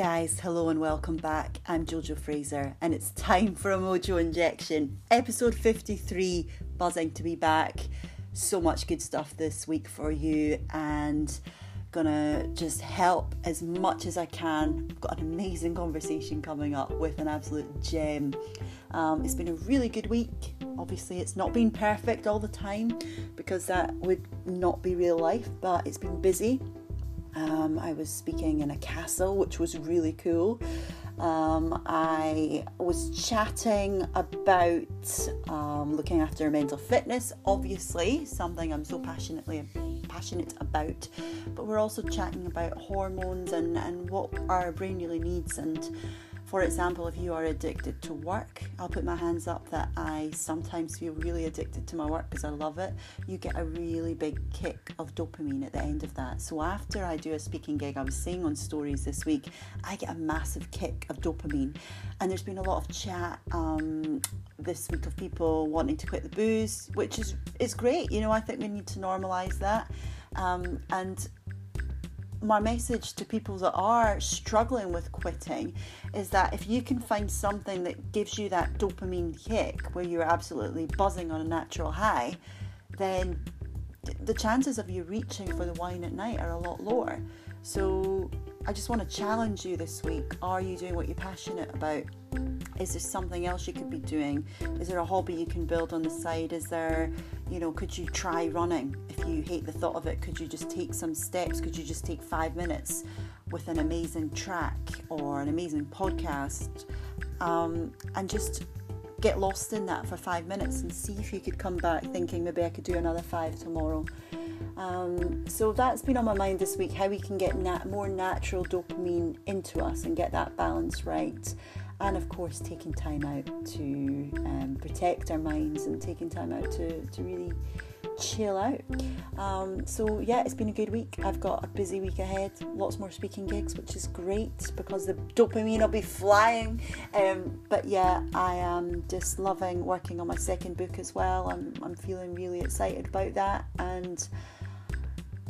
guys, hello and welcome back. I'm Jojo Fraser, and it's time for a Mojo Injection, episode 53. Buzzing to be back. So much good stuff this week for you, and gonna just help as much as I can. I've got an amazing conversation coming up with an absolute gem. Um, it's been a really good week. Obviously, it's not been perfect all the time because that would not be real life, but it's been busy um, I was speaking in a castle, which was really cool. Um, I was chatting about um, looking after mental fitness, obviously something I'm so passionately passionate about. But we're also chatting about hormones and, and what our brain really needs and for example, if you are addicted to work, I'll put my hands up that I sometimes feel really addicted to my work because I love it. You get a really big kick of dopamine at the end of that. So after I do a speaking gig, I was saying on stories this week, I get a massive kick of dopamine. And there's been a lot of chat um, this week of people wanting to quit the booze, which is is great. You know, I think we need to normalise that. Um, and my message to people that are struggling with quitting is that if you can find something that gives you that dopamine kick where you're absolutely buzzing on a natural high, then the chances of you reaching for the wine at night are a lot lower. So I just want to challenge you this week. Are you doing what you're passionate about? Is there something else you could be doing? Is there a hobby you can build on the side? Is there, you know, could you try running? If you hate the thought of it, could you just take some steps? Could you just take five minutes with an amazing track or an amazing podcast um, and just get lost in that for five minutes and see if you could come back thinking maybe I could do another five tomorrow? Um, so that's been on my mind this week how we can get nat- more natural dopamine into us and get that balance right and of course taking time out to um, protect our minds and taking time out to, to really chill out. Um, so yeah, it's been a good week. I've got a busy week ahead, lots more speaking gigs, which is great because the dopamine will be flying. Um, but yeah, I am just loving working on my second book as well. I'm I'm feeling really excited about that and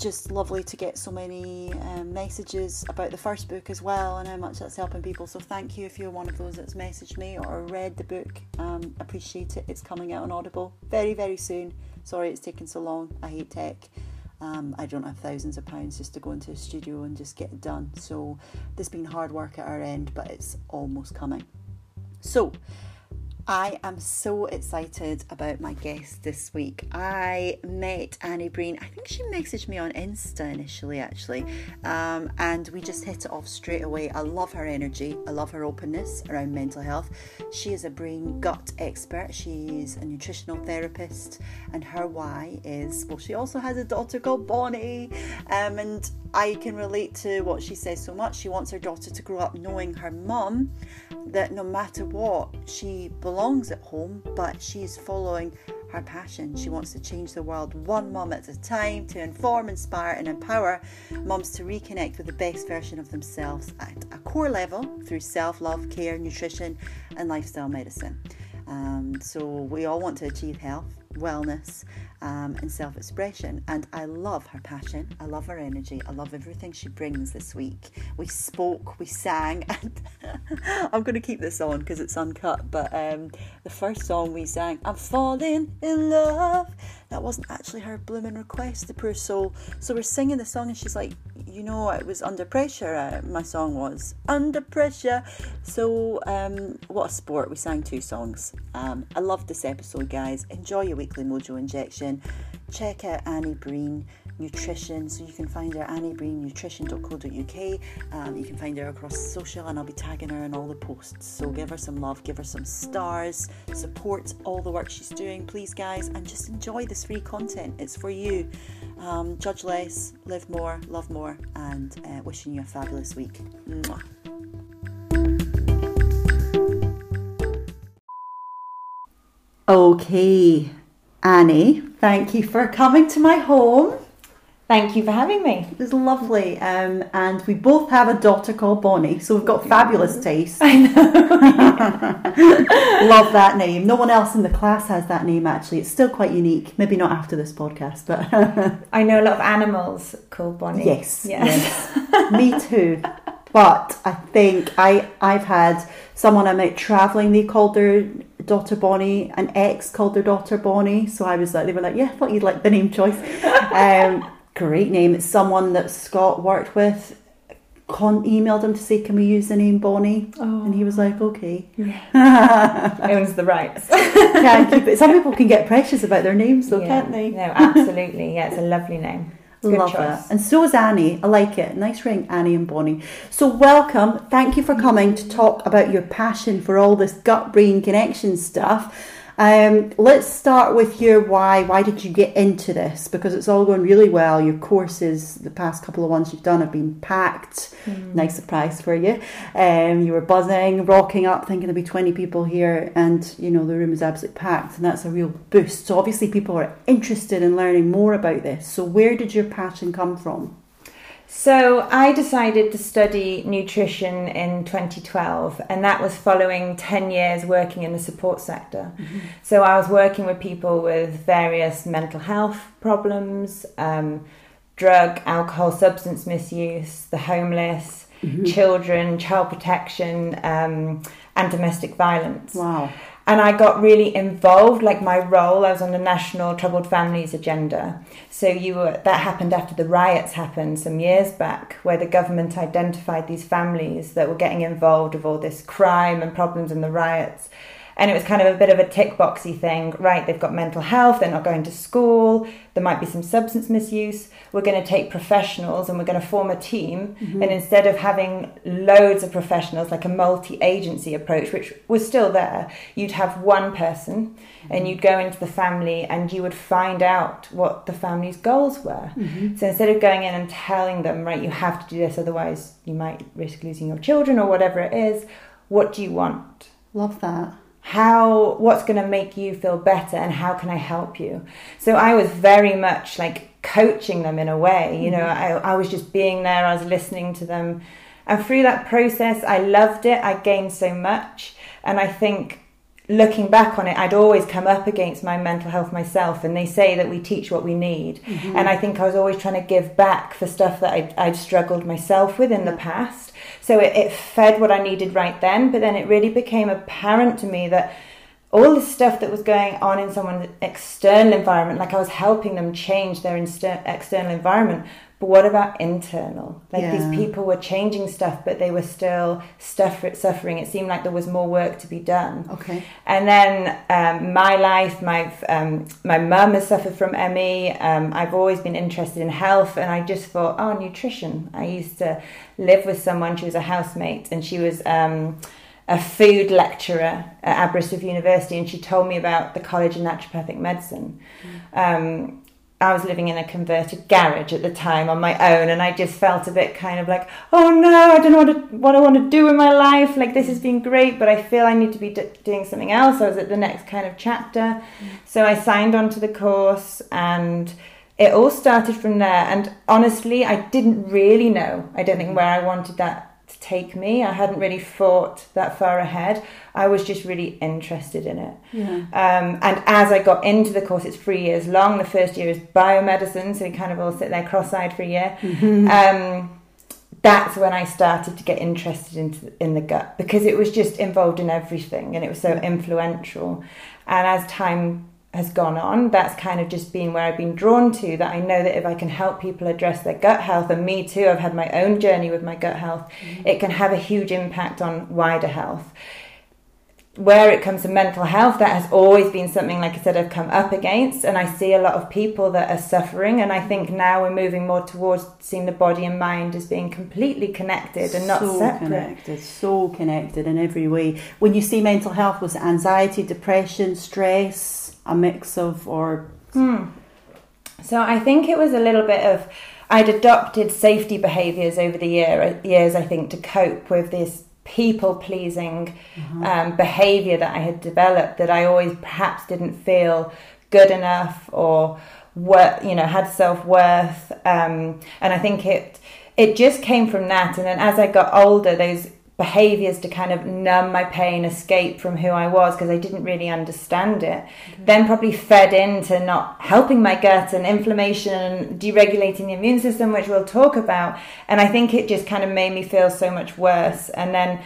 just lovely to get so many um, messages about the first book as well and how much that's helping people. So thank you if you're one of those that's messaged me or read the book. Um, appreciate it. It's coming out on Audible very very soon. Sorry it's taken so long. I hate tech. Um, I don't have thousands of pounds just to go into a studio and just get it done. So there's been hard work at our end, but it's almost coming. So I am so excited about my guest this week. I met Annie Breen. I think she messaged me on Insta initially, actually, um, and we just hit it off straight away. I love her energy, I love her openness around mental health. She is a brain gut expert, she's a nutritional therapist, and her why is well, she also has a daughter called Bonnie, um, and I can relate to what she says so much. She wants her daughter to grow up knowing her mum that no matter what, she belongs at home, but she's following her passion. She wants to change the world one mum at a time to inform, inspire, and empower mums to reconnect with the best version of themselves at a core level through self love, care, nutrition, and lifestyle medicine. Um, so, we all want to achieve health wellness um, and self expression. And I love her passion, I love her energy, I love everything she brings this week. We spoke, we sang, and I'm going to keep this on because it's uncut. But um, the first song we sang, I'm falling in love, that wasn't actually her blooming request, the poor soul. So we're singing the song, and she's like, you know, it was under pressure. Uh, my song was under pressure. So, um, what a sport! We sang two songs. Um, I love this episode, guys. Enjoy your weekly Mojo injection. Check out Annie Breen Nutrition. So you can find her anniebreennutrition.co.uk. Um, you can find her across social, and I'll be tagging her in all the posts. So give her some love, give her some stars, support all the work she's doing, please, guys, and just enjoy this free content. It's for you. Um, judge less, live more, love more, and uh, wishing you a fabulous week. Mwah. Okay, Annie, thank you for coming to my home. Thank you for having me. It was lovely. Um, and we both have a daughter called Bonnie, so we've got fabulous taste. I know. Love that name. No one else in the class has that name actually. It's still quite unique. Maybe not after this podcast, but I know a lot of animals called Bonnie. yes, Yes. yes. Me too. But I think I I've had someone I met traveling. They called their daughter Bonnie. An ex called their daughter Bonnie. So I was like, they were like, yeah, I thought you'd like the name choice. um, great name. It's someone that Scott worked with. Con- emailed him to say, "Can we use the name Bonnie?" Oh. And he was like, "Okay." Owns the rights. Can't keep it. Some people can get precious about their names, though, Yeah. can't they? No, absolutely. Yeah, it's a lovely name. Good Love choice. it. And so is Annie. I like it. Nice ring, Annie and Bonnie. So, welcome. Thank you for coming to talk about your passion for all this gut brain connection stuff. Um, let's start with your why. Why did you get into this? Because it's all going really well. Your courses, the past couple of ones you've done, have been packed. Nice surprise for you. Um, you were buzzing, rocking up, thinking there'd be 20 people here, and you know, the room is absolutely packed, and that's a real boost. So, obviously, people are interested in learning more about this. So, where did your passion come from? So I decided to study nutrition in 2012, and that was following 10 years working in the support sector. So I was working with people with various mental health problems, um, drug, alcohol, substance misuse, the homeless, children, child protection, um, and domestic violence Wow. And I got really involved. Like my role, I was on the National Troubled Families agenda. So you were that happened after the riots happened some years back, where the government identified these families that were getting involved with all this crime and problems in the riots. And it was kind of a bit of a tick boxy thing, right? They've got mental health, they're not going to school, there might be some substance misuse. We're going to take professionals and we're going to form a team. Mm-hmm. And instead of having loads of professionals, like a multi agency approach, which was still there, you'd have one person and you'd go into the family and you would find out what the family's goals were. Mm-hmm. So instead of going in and telling them, right, you have to do this, otherwise you might risk losing your children or whatever it is, what do you want? Love that. How what's going to make you feel better and how can i help you? So i was very much like coaching them in a way you know mm-hmm. I, I was just being there i was listening to them. And through that process i loved it i gained so much. And i think looking back on it i'd always come up against my mental health myself and they say that we teach what we need. Mm-hmm. And i think i was always trying to give back for stuff that I'd, I'd struggled myself with in the past so it, it fed what i needed right then but then it really became apparent to me that all the stuff that was going on in someone's external environment like i was helping them change their inster- external environment but what about internal like Yeah. these people were changing stuff but they were still suffering it seemed like there was more work to be done Okay. and then um, my life, my um, my mum has suffered from ME. Um, I've always been interested in health, and I just thought, oh, nutrition. I used to live with someone. She was a housemate, and she was um, a food lecturer at Aberystwyth University, and she told me about the College of Naturopathic Medicine. Um, I was living in a converted garage at the time on my own, and I just felt a bit kind of like, oh no, I don't know what, to, what I want to do in my life. Like, this has been great, but I feel I need to be d- doing something else. I was at the next kind of chapter. Mm. So I signed on to the course, and it all started from there. And honestly, I didn't really know, I don't think, where I wanted that to take me. I hadn't really thought that far ahead. I was just really interested in it. Yeah. Um, and as I got into the course, it's three years long. The first year is biomedicine, so we kind of all sit there cross-eyed for a year. Um, that's when I started to get interested into in the gut because it was just involved in everything and it was so influential. And as time has gone on, that's kind of just been where I've been drawn to. That I know that if I can help people address their gut health, and me too, I've had my own journey with my gut health, mm. it can have a huge impact on wider health where it comes to mental health, that has always been something, like I said, I've come up against. And I see a lot of people that are suffering. And I think now we're moving more towards seeing the body and mind as being completely connected and not so separate. connected, so connected in every way. When you see mental health, was it anxiety, depression, stress, a mix of, or So I think it was a little bit of I'd adopted safety behaviours over the year years, I think, to cope with this people pleasing um, behaviour that I had developed that I always perhaps didn't feel good enough or what you know had self worth, um, and I think it it just came from that. And then as I got older, those behaviors to kind of numb my pain, escape from who I was because I didn't really understand it. Mm-hmm. Then probably fed into not helping my gut and inflammation and deregulating the immune system, which we'll talk about. And I think it just kind of made me feel so much worse. And then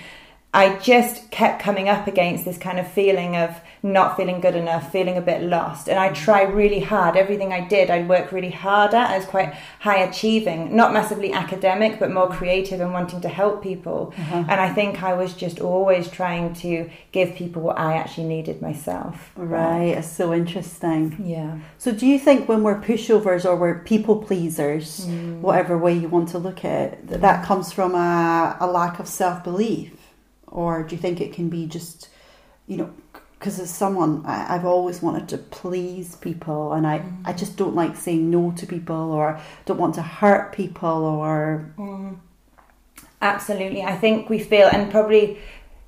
I just kept coming up against this kind of feeling of not feeling good enough, feeling a bit lost. And I try really hard. Everything I did, I'd work really hard at. I was quite high achieving, not massively academic, but more creative and wanting to help people. Uh-huh. And I think I was just always trying to give people what I actually needed myself. Right, it's so interesting. Yeah. So, do you think when we're pushovers or we're people pleasers, mm. whatever way you want to look at it, that, that comes from a, a lack of self belief? or do you think it can be just you know because as someone I, have always wanted to please people and I, mm. I just don't like saying no to people or don't want to hurt people or mm. absolutely i think we feel and probably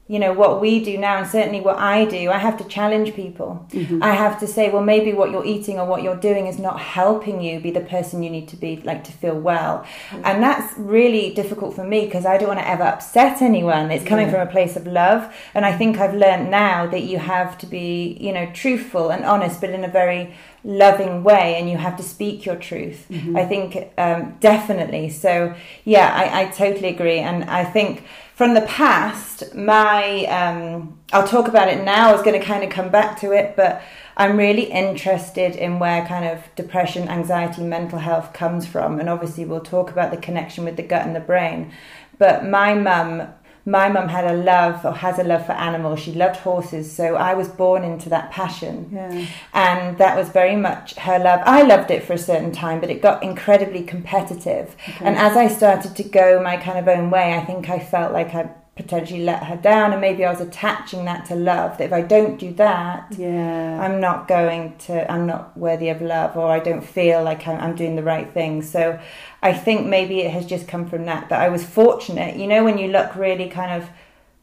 you know what we do now and certainly what i do i have to challenge people mm-hmm. i have to say well maybe what you're eating or what you're doing is not helping you be the person you need to be like to feel well mm-hmm. and that's really difficult for me because i don't want to ever upset anyone it's coming yeah. from a place of love and i think i've learned now that you have to be you know truthful and honest but in a very loving way and you have to speak your truth mm-hmm. i think um, definitely so yeah I, I totally agree and i think from the past, my um, I'll talk about it now. I was going to kind of come back to it, but I'm really interested in where kind of depression, anxiety, mental health comes from, and obviously we'll talk about the connection with the gut and the brain. But my mum my mum had a love or has a love for animals. She loved horses, so I was born into that passion. Yeah. And that was very much her love. I loved it for a certain time, but it got incredibly competitive. Okay. And as I started to go my kind of own way, I think I felt like I potentially let her down and maybe I was attaching that to love that if I don't do that yeah. I'm not going to I'm not worthy of love or I don't feel like I'm, I'm, doing the right thing. So I think maybe it has just come from that that I was fortunate. You know when you look really kind of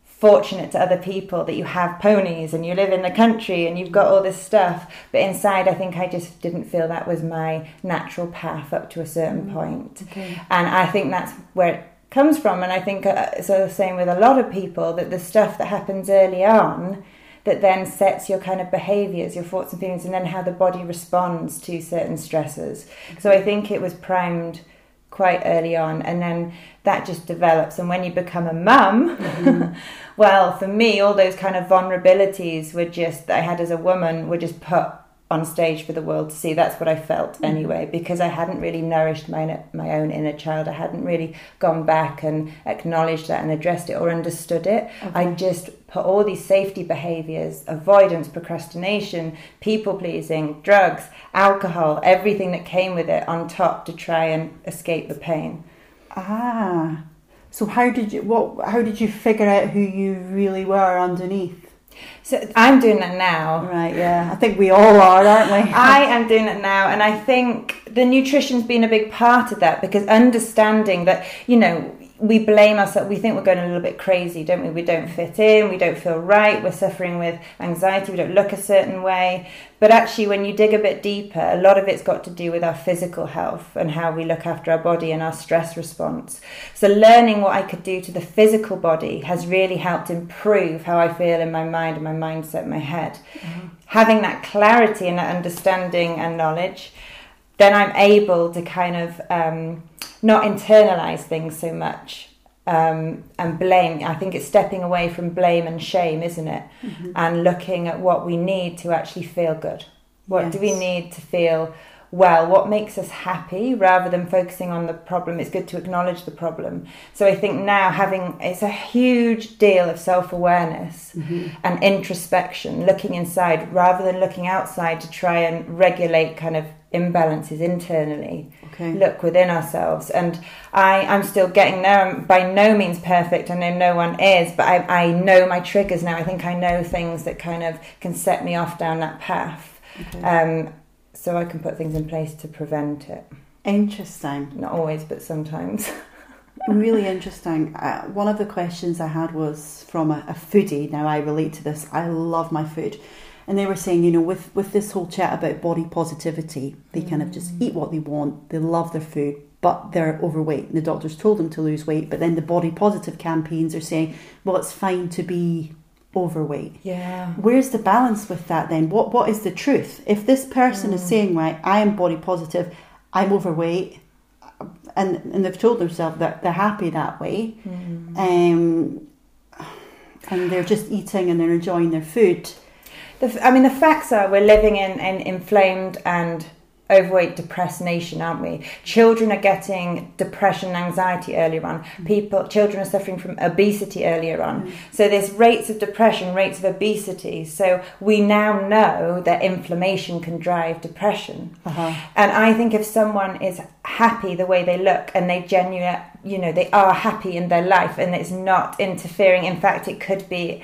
fortunate to other people that you have ponies and you live in the country and you've got all this stuff but inside I think I just didn't feel that was my natural path up to a certain mm, point. Okay. and I think that's where comes from. And I think uh, it's the same with a lot of people that the stuff that happens early on that then sets your kind of behaviors, your thoughts and feelings, and then how the body responds to certain stresses. So I think it was primed quite early on, and then that just develops. And when you become a mum, mm-hmm. well, for me, all those kind of vulnerabilities were just that I had as a woman were just put on stage for the world to see. That's what I felt mm. anyway, because I hadn't really nourished my my own inner child. I hadn't really gone back and acknowledged that and addressed it or understood it. Okay. I just put all these safety behaviors, avoidance, procrastination, people pleasing, drugs, alcohol, everything that came with it on top to try and escape the pain. Ah. So how did you what how did you figure out who you really were underneath? So I'm doing that now. Right, yeah. I think we all are, aren't we? I am doing it now. And I think the nutrition's been a big part of that because understanding that, you know, we blame ourselves. We think we're going a little bit crazy, don't we? We don't fit in. We don't feel right. We're suffering with anxiety. We don't look a certain way. But actually, when you dig a bit deeper, a lot of it's got to do with our physical health and how we look after our body and our stress response. So, learning what I could do to the physical body has really helped improve how I feel in my mind and my mindset, my head. Mm-hmm. Having that clarity and that understanding and knowledge, then I'm able to kind of. Um, not internalize things so much um, and blame. I think it's stepping away from blame and shame, isn't it? Mm-hmm. And looking at what we need to actually feel good. What yes. do we need to feel well? What makes us happy rather than focusing on the problem? It's good to acknowledge the problem. So I think now having it's a huge deal of self awareness mm-hmm. and introspection, looking inside rather than looking outside to try and regulate kind of imbalances internally okay. look within ourselves and I, i'm still getting there i'm by no means perfect i know no one is but I, I know my triggers now i think i know things that kind of can set me off down that path okay. um, so i can put things in place to prevent it interesting not always but sometimes really interesting. Uh, one of the questions I had was from a, a, foodie. Now I relate to this. I love my food, and they were saying, you know, with with this whole chat about body positivity, they mm. kind of just eat what they want, they love their food, but they're overweight. And the doctors told them to lose weight, but then the body positive campaigns are saying, well, it's fine to be overweight. Yeah. Where's the balance with that then? What what is the truth? If this person mm. is saying, right, I am body positive, I'm overweight, and and they've told themselves that they're happy that way, mm. um, and they're just eating and they're enjoying their food. The, I mean, the facts are we're living in an inflamed and overweight, depressed nation, aren't we? Children are getting depression and anxiety earlier on. Mm. People, children are suffering from obesity earlier on. Mm. So there's rates of depression, rates of obesity. So we now know that inflammation can drive depression. Uh-huh. And I think if someone is happy the way they look and they genuinely, you know, they are happy in their life and it's not interfering. In fact, it could be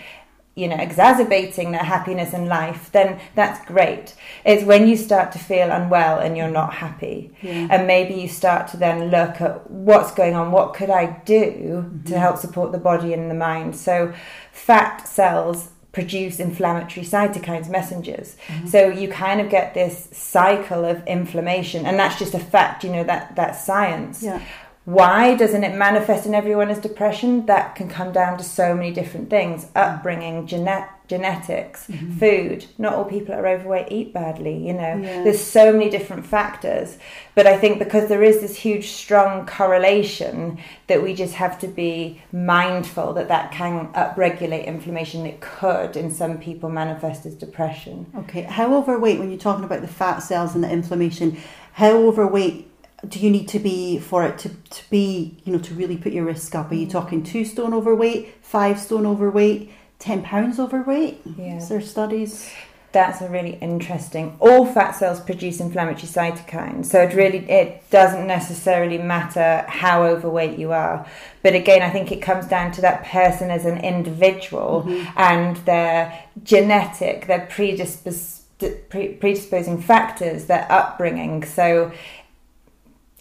you know exacerbating their happiness in life then that's great it's when you start to feel unwell and you're not happy yeah. and maybe you start to then look at what's going on what could i do mm-hmm. to help support the body and the mind so fat cells produce inflammatory cytokines messengers mm-hmm. so you kind of get this cycle of inflammation and that's just a fact you know that that's science yeah why doesn't it manifest in everyone as depression? That can come down to so many different things upbringing, genet- genetics, mm-hmm. food. Not all people that are overweight eat badly, you know. Yeah. There's so many different factors. But I think because there is this huge, strong correlation, that we just have to be mindful that that can upregulate inflammation. It could, in some people, manifest as depression. Okay. How overweight, when you're talking about the fat cells and the inflammation, how overweight do you need to be for it to, to be you know to really put your risk up? Are you talking two stone overweight five stone overweight 10 pounds overweight? Yeah. Is there studies. That's a really interesting all fat cells produce inflammatory cytokines so it really it doesn't necessarily matter how overweight you are. But again i think it comes down to that person as an individual mm-hmm. and their genetic their predispos- predisposing factors their upbringing. So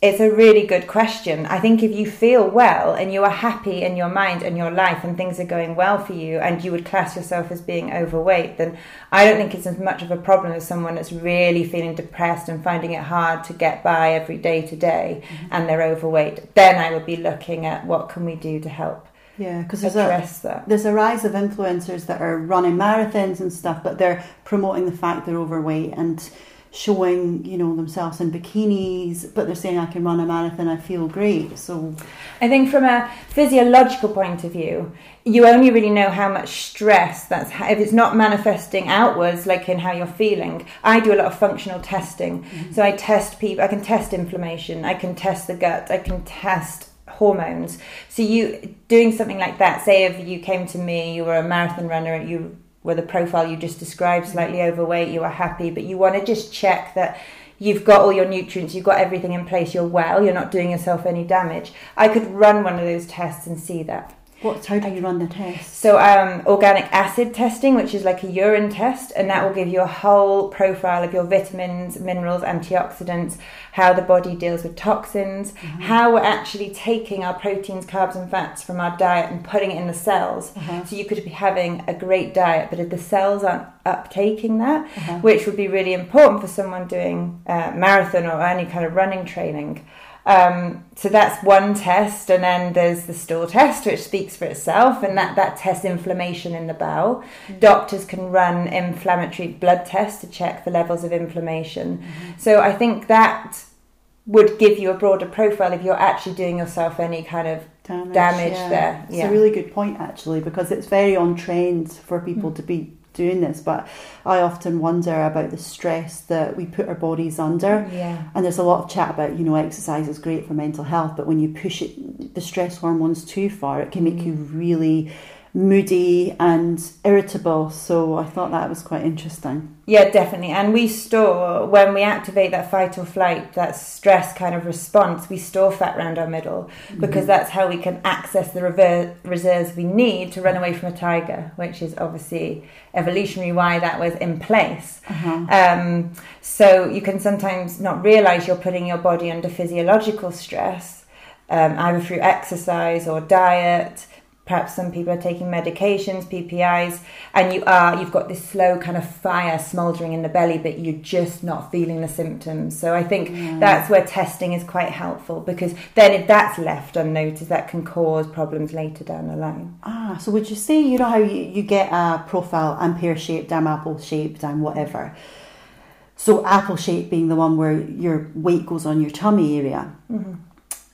it's a really good question. I think if you feel well and you are happy in your mind and your life and things are going well for you and you would class yourself as being overweight, then I don't think it's as much of a problem as someone that's really feeling depressed and finding it hard to get by every day to day mm-hmm. and they're overweight. Then I would be looking at what can we do to help. Yeah, because there's a that. there's a rise of influencers that are running marathons and stuff, but they're promoting the fact they're overweight and showing you know themselves in bikinis but they're saying i can run a marathon i feel great. So i think from a physiological point of view you only really know how much stress that's if it's not manifesting outwards like in how you're feeling. I do a lot of functional testing. Mm-hmm. so i test people i can test inflammation i can test the gut i can test hormones. So you doing something like that say if you came to me you were a marathon runner and you where the profile you just described, slightly overweight, you are happy, but you want to just check that you've got all your nutrients, you've got everything in place, you're well, you're not doing yourself any damage. I could run one of those tests and see that. What? How do you run the test? So, um, organic acid testing, which is like a urine test, and that will give you a whole profile of your vitamins, minerals, antioxidants, how the body deals with toxins, mm-hmm. how we're actually taking our proteins, carbs, and fats from our diet and putting it in the cells. Mm-hmm. So, you could be having a great diet, but if the cells aren't uptaking that, mm-hmm. which would be really important for someone doing uh, marathon or any kind of running training. Um, so that's one test, and then there's the stool test, which speaks for itself, and that, that tests inflammation in the bowel. Mm-hmm. Doctors can run inflammatory blood tests to check the levels of inflammation. Mm-hmm. So I think that would give you a broader profile if you're actually doing yourself any kind of damage, damage yeah. there. Yeah. It's a really good point actually because it's very on trend for people mm-hmm. to be doing this, but I often wonder about the stress that we put our bodies under. Yeah. And there's a lot of chat about, you know, exercise is great for mental health, but when you push it, the stress hormones too far, it can make you mm. really moody and irritable. So I thought that was quite interesting. Yeah, definitely. And we store, when we activate that fight or flight, that stress kind of response, we store fat around our middle because mm-hmm. that's how we can access the rever- reserves we need to run away from a tiger, which is obviously evolutionary why that was in place. Uh-huh. Um, so you can sometimes not realize you're putting your body under physiological stress, um, either through exercise or diet perhaps some people are taking medications, PPIs, and you are you've got this slow kind of fire smoldering in the belly, but you're just not feeling the symptoms. So I think yeah. that's where testing is quite helpful because then if that's left unnoticed, that can cause problems later down the line. Ah, so would you say you know how you, you get a profile, I'm pear shaped, I'm apple shaped, I'm whatever. So apple shape being the one where your weight goes on your tummy area. Mm-hmm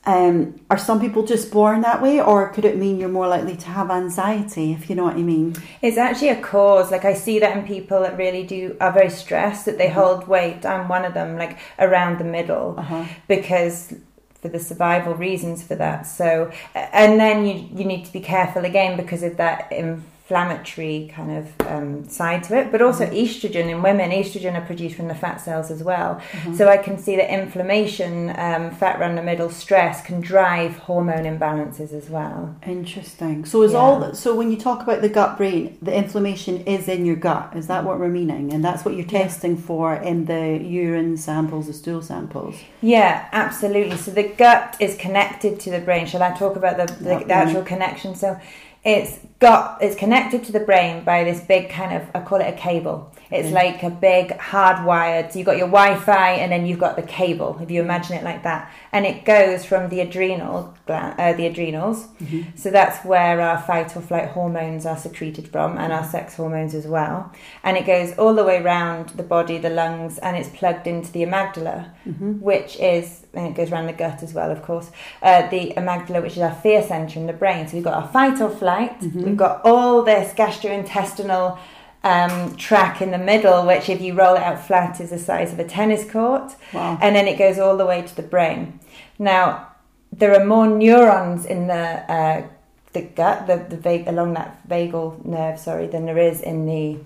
um, are some people just born that way, or could it mean you're more likely to have anxiety, if you know what I mean? It's actually a cause. Like I see that in people that really do are very stressed that they mm-hmm. hold weight. I'm one of them, like around the middle, uh-huh. because for the survival reasons for that. So, and then you you need to be careful again because of that. In, inflammatory kind of um, side to it, but also mm-hmm. estrogen in women. Estrogen are produced from the fat cells as well. Mm-hmm. So I can see that inflammation, um, fat around the middle, stress can drive hormone imbalances as well. Interesting. So is yeah. all so when you talk about the gut brain, the inflammation is in your gut. Is that what we're meaning? And that's what you're testing for in the urine samples, the stool samples. Yeah, absolutely. So the gut is connected to the brain. Shall I talk about the, the, the actual connection? So it's got it's connected to the brain by this big kind of I call it a cable. It's mm. like a big hardwired. So you've got your Wi-Fi, and then you've got the cable. If you imagine it like that, and it goes from the adrenal uh, the adrenals. Mm-hmm. So that's where our fight or flight hormones are secreted from, and our sex hormones as well. And it goes all the way around the body, the lungs, and it's plugged into the amygdala, mm-hmm. which is and it goes around the gut as well, of course. Uh, the amygdala, which is our fear center in the brain. So we've got our fight or flight. Mm-hmm. We've got all this gastrointestinal um, tract in the middle, which, if you roll it out flat, is the size of a tennis court. Wow. And then it goes all the way to the brain. Now, there are more neurons in the uh, the gut, the, the along that vagal nerve, sorry, than there is in the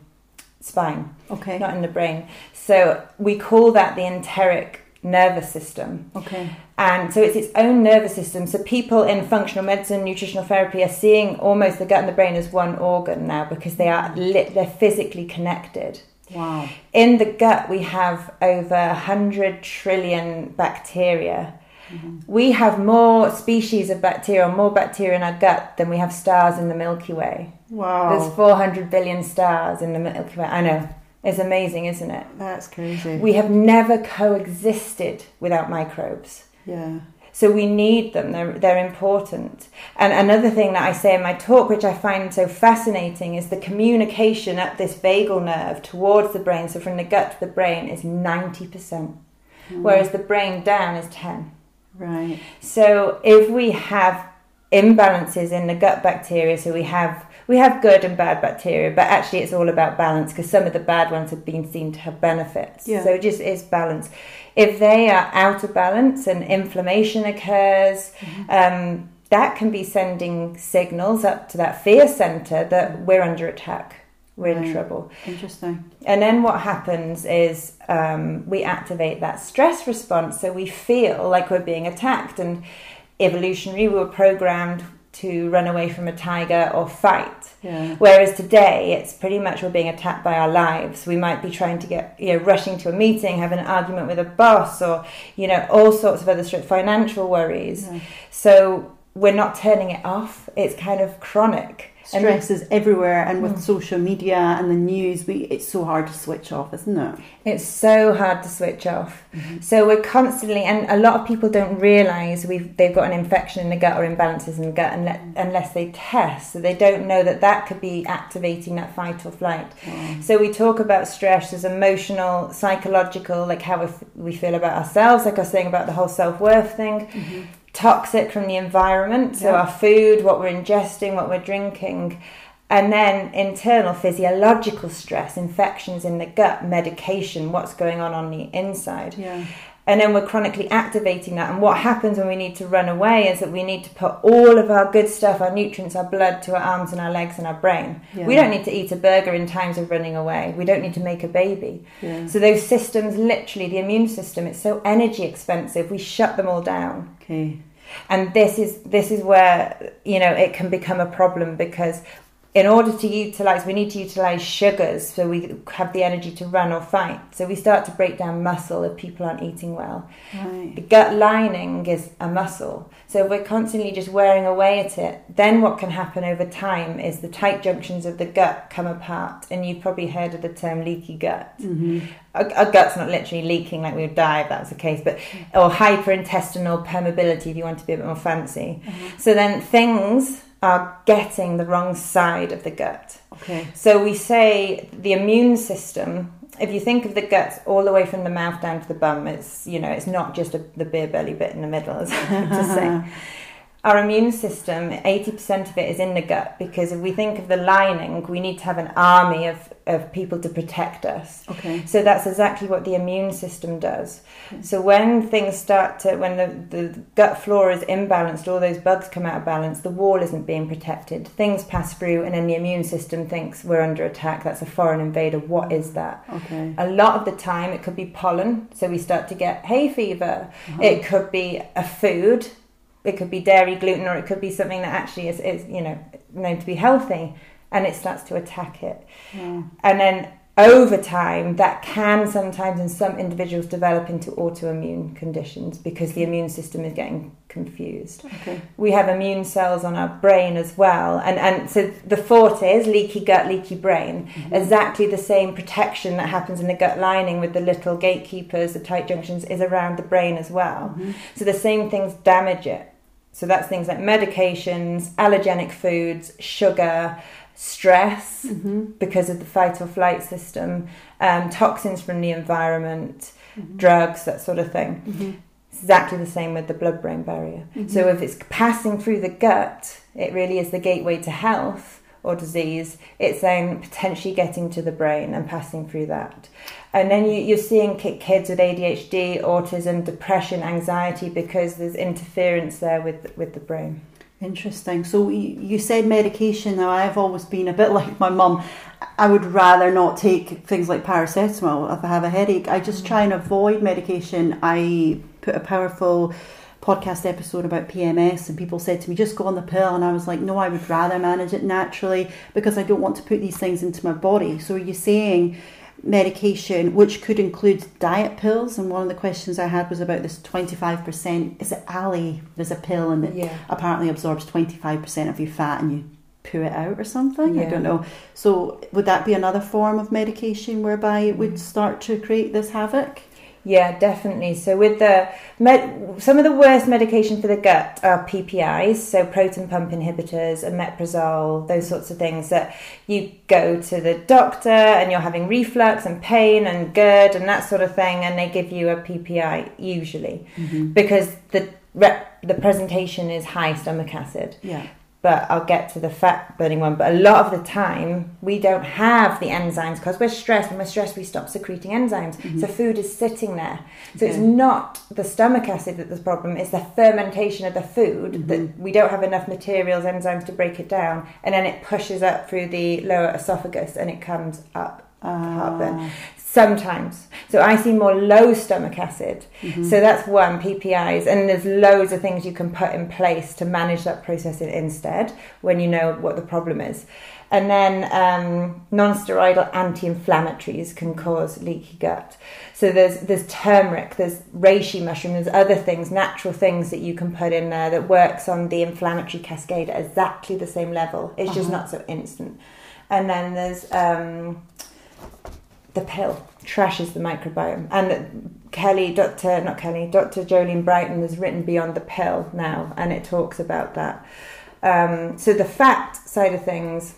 spine. Okay. Not in the brain. So we call that the enteric nervous system. Okay. And so it's its own nervous system. So people in functional medicine, nutritional therapy are seeing almost the gut and the brain as one organ now because they are lit, they're physically connected. Wow. In the gut, we have over 100 trillion bacteria. Mm-hmm. We have more species of bacteria, or more bacteria in our gut than we have stars in the Milky Way. Wow. There's 400 billion stars in the Milky Way. I know. It's amazing, isn't it? That's crazy. We have never coexisted without microbes. Yeah. So we need them. They're they're important. And another thing that I say in my talk, which I find so fascinating, is the communication up this vagal nerve towards the brain. So from the gut to the brain is ninety percent, mm. whereas the brain down is ten. Right. So if we have imbalances in the gut bacteria, so we have we have good and bad bacteria, but actually it's all about balance because some of the bad ones have been seen to have benefits. Yeah. So it just is balance. If they are out of balance and inflammation occurs, mm-hmm. um, that can be sending signals up to that fear center that we're under attack. We're right. in trouble. Interesting. And then what happens is um, we activate that stress response. So we feel like we're being attacked. And evolutionary, we were programmed to run away from a tiger or fight. Yeah. Whereas today, it's pretty much we're being attacked by our lives. We might be trying to get, you know, rushing to a meeting, having an argument with a boss, or, you know, all sorts of other financial worries. Yeah. So we're not turning it off. It's kind of chronic stress is everywhere and with mm. social media and the news we it's so hard to switch off isn't it? It's so hard to switch off. Mm-hmm. so we're constantly and a lot of people don't realize we've they've got an infection in the gut or imbalances in the gut unless, unless they test. So they don't know that that could be activating that fight or flight. So we talk about stress as emotional psychological like how we feel about ourselves like i was saying about the whole self-worth thing. Mm-hmm toxic from the environment, so yeah. our food, what we're ingesting, what we're drinking, and then internal physiological stress, infections in the gut, medication, what's going on on the inside. Yeah. And then we're chronically activating that. And what happens when we need to run away is that we need to put all of our good stuff, our nutrients, our blood to our arms and our legs and our brain. Yeah. We don't need to eat a burger in times of running away. We don't need to make a baby. Yeah. So those systems, literally, the immune system, it's so energy expensive. We shut them all down. Okay. And this is this is where you know it can become a problem because in order to utilize, we need to utilize sugars so we have the energy to run or fight. So we start to break down muscle if people aren't eating well. Right. The gut lining is a muscle. So if we're constantly just wearing away at it, then what can happen over time is the tight junctions of the gut come apart. And you've probably heard of the term leaky gut. Mm-hmm. Our, our gut's not literally leaking like we would die if that was the case, but or hyperintestinal permeability if you want to be a bit more fancy. So then things are getting the wrong side of the gut. Okay. So we say the immune system. If you think of the gut all the way from the mouth down to the bum, it's you know it's not just a, the beer belly bit in the middle, as I like to say. Our immune system, eighty percent of it is in the gut because if we think of the lining, we need to have an army of, of people to protect us. Okay. So that's exactly what the immune system does. So when things start to, when the, the gut flora is imbalanced, all those bugs come out of balance, the wall isn't being protected, things pass through, and then the immune system thinks we're under attack, that's a foreign invader, what is that? Okay. A lot of the time it could be pollen, so we start to get hay fever. Uh-huh. It could be a food, it could be dairy, gluten, or it could be something that actually is, is you know, known to be healthy, and it starts to attack it. Yeah. And then over time, that can sometimes in some individuals develop into autoimmune conditions because the immune system is getting confused. Okay. We have immune cells on our brain as well. And, and so the thought is leaky gut, leaky brain. Mm-hmm. Exactly the same protection that happens in the gut lining with the little gatekeepers, the tight junctions, is around the brain as well. Mm-hmm. So the same things damage it. So that's things like medications, allergenic foods, sugar, stress mm-hmm. because of the fight or flight system, um, toxins from the environment, mm-hmm. drugs, that sort of thing. Mm-hmm. It's exactly the same with the blood brain barrier. So if it's passing through the gut, it really is the gateway to health or disease. It's then potentially getting to the brain and passing through that. And then you, you're seeing kids with ADHD, autism, depression, anxiety because there's interference there with with the brain. Interesting. So you, you said medication. Now I've always been a bit like my mum. I would rather not take things like paracetamol if I have a headache. I just mm. try and avoid medication. I put a powerful podcast episode about PMS and people said to me just go on the pill and I was like no I would rather manage it naturally because I don't want to put these things into my body. So are you saying medication which could include diet pills? And one of the questions I had was about this 25% is it Alli? There's a pill and it Yeah. apparently absorbs 25% of your fat and you poo it out or something? I don't know. So would that be another form of medication whereby it would mm. start to create this havoc Yeah, definitely. So with the med- some of the worst medication for the gut are PPIs, so proton pump inhibitors, omeprazole, those sorts of things that you go to the doctor and you're having reflux and pain and GERD and that sort of thing, and they give you a PPI usually mm-hmm. because the rep- the presentation is high stomach acid. yeah but I'll get to the fat burning one. But a lot of the time, we don't have the enzymes because we're stressed. When we're stressed, we stop secreting enzymes. So mm-hmm. food is sitting there. So it's not the stomach acid that's the problem, it's the fermentation of the food mm-hmm. that we don't have enough materials, enzymes to break it down. And then it pushes up through the lower esophagus and it comes up. heartburn. Sometimes. So I see more low stomach acid. So that's one, PPIs. And there's loads of things you can put in place to manage that process instead when you know what the problem is. And then um, non-steroidal anti-inflammatories can cause leaky gut. So there's there's turmeric, there's reishi mushroom, there's other things, natural things that you can put in there that works on the inflammatory cascade at exactly the same level. It's just not so instant. And then there's um, the pill trashes the microbiome. And Kelly, Dr. not Kelly, Dr. Jolene Brighten has written Beyond the Pill now, and it talks about that. Um, so the fat side of things,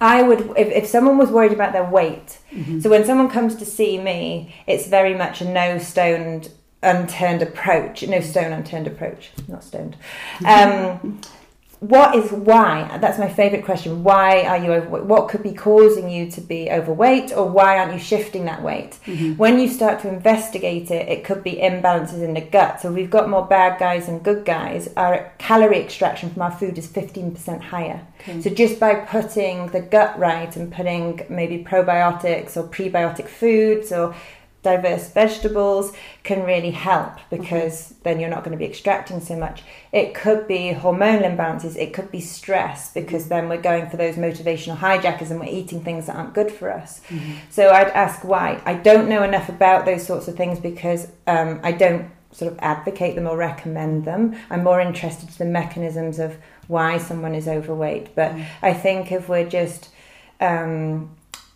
I would, if, if someone was worried about their weight, so when someone comes to see me, it's very much a no stoned, unturned approach, no stone unturned approach, not stoned. Um, what is why? That's my favourite question. Why are you overweight? What could be causing you to be overweight, or why aren't you shifting that weight? Mm-hmm. When you start to investigate it, it could be imbalances in the gut. So we've got more bad guys than good guys. Our calorie extraction from our food is 15% higher. So just by putting the gut right and putting maybe probiotics or prebiotic foods or diverse vegetables can really help because then you're not going to be extracting so much. It could be hormonal imbalances, it could be stress because then we're going for those motivational hijackers and we're eating things that aren't good for us. Mm-hmm. So I'd ask why. I don't know enough about those sorts of things because um, I don't sort of advocate them or recommend them. I'm more interested in the mechanisms of why someone is overweight. But mm. I think if we're just um,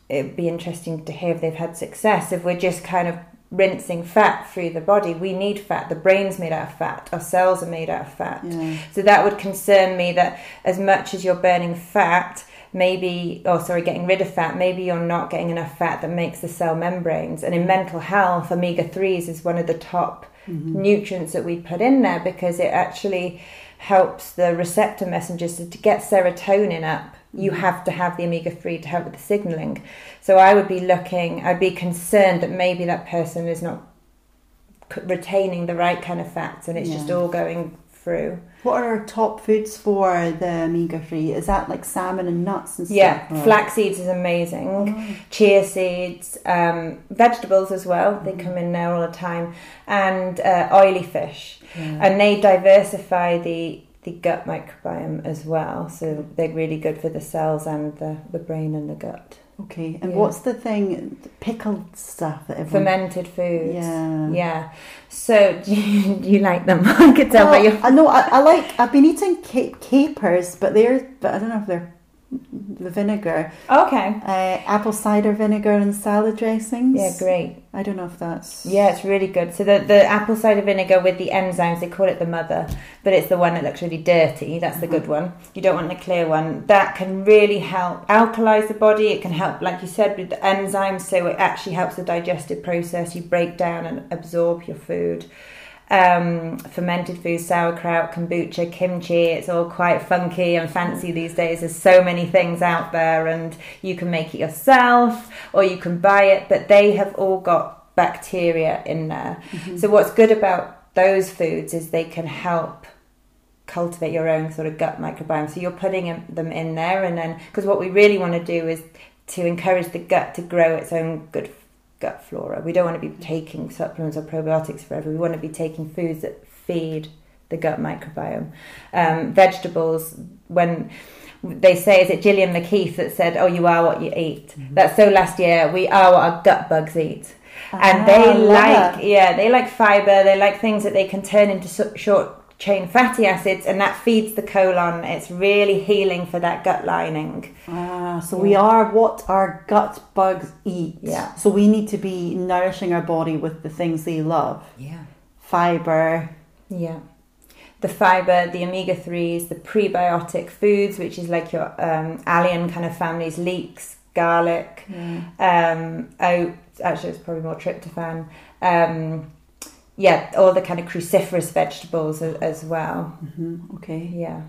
it'd be interesting to hear if they've had success. If we're just kind of rinsing fat through the body, we need fat. The brain's made out of fat. Our cells are made out of fat. Yeah. So that would concern me that as much as you're burning fat, maybe, oh, sorry, getting rid of fat, maybe you're not getting enough fat that makes the cell membranes. And in mental health, omega 3s is one of the top mm-hmm. nutrients that we put in there because it actually helps the receptor messengers to get serotonin up you mm-hmm. have to have the omega 3 to help with the signaling. So I would be looking, I'd be concerned that maybe that person is not retaining the right kind of fats and it's yeah. just all going through. What are our top foods for the omega 3? Is that like salmon and nuts and stuff? Yeah, flax seeds is amazing. Oh. Chia seeds, um, vegetables as well, they mm. come in there all the time, and uh, oily fish. Yeah. And they diversify the the gut microbiome as well. So they're really good for the cells and the, the brain and the gut. Okay, and yeah. what's the thing, pickled stuff that everyone... Fermented foods. Yeah. Yeah. So, do you, do you like them? I could tell well, by your... I know, I, I like, I've been eating capers, but they're, but I don't know if they're the vinegar. Okay. Uh, apple cider vinegar and salad dressings. Yeah, great. I don't know if that's. Yeah, it's really good. So the, the apple cider vinegar with the enzymes, they call it the mother, but it's the one that looks really dirty. That's the good uh-huh. one. You don't want the clear one. That can really help alkalize the body. It can help, like you said, with the enzymes. So it actually helps the digestive process. You break down and absorb your food um, fermented foods, sauerkraut, kombucha, kimchi. It's all quite funky and fancy these days. There's so many things out there, and you can make it yourself or you can buy it, but they have all got bacteria in there. Mm-hmm. So, what's good about those foods is they can help cultivate your own sort of gut microbiome. So, you're putting them in there, and then because what we really want to do is to encourage the gut to grow its own good gut flora. We don't want to be taking supplements or probiotics forever. We want to be taking foods that feed the gut microbiome. Um, vegetables, when they say, is it Gillian McKeith that said, "Oh, you are what you eat." Mm-hmm. That's so last year. We are what our gut bugs eat, and ah, they like, yeah, they like fiber. They like things that they can turn into short chain fatty acids and that feeds the colon. It's really healing for that gut lining. Ah, so yeah. we are what our gut bugs eat. Yeah. So we need to be nourishing our body with the things they love. Yeah. Fiber. Yeah. The fiber, the omega 3s, the prebiotic foods, which is like your um, allium kind of families, leeks, garlic, yeah. um, oats, actually, it's probably more tryptophan. Um, yeah, all the kind of cruciferous vegetables as, as well. Mm-hmm. Okay. Yeah.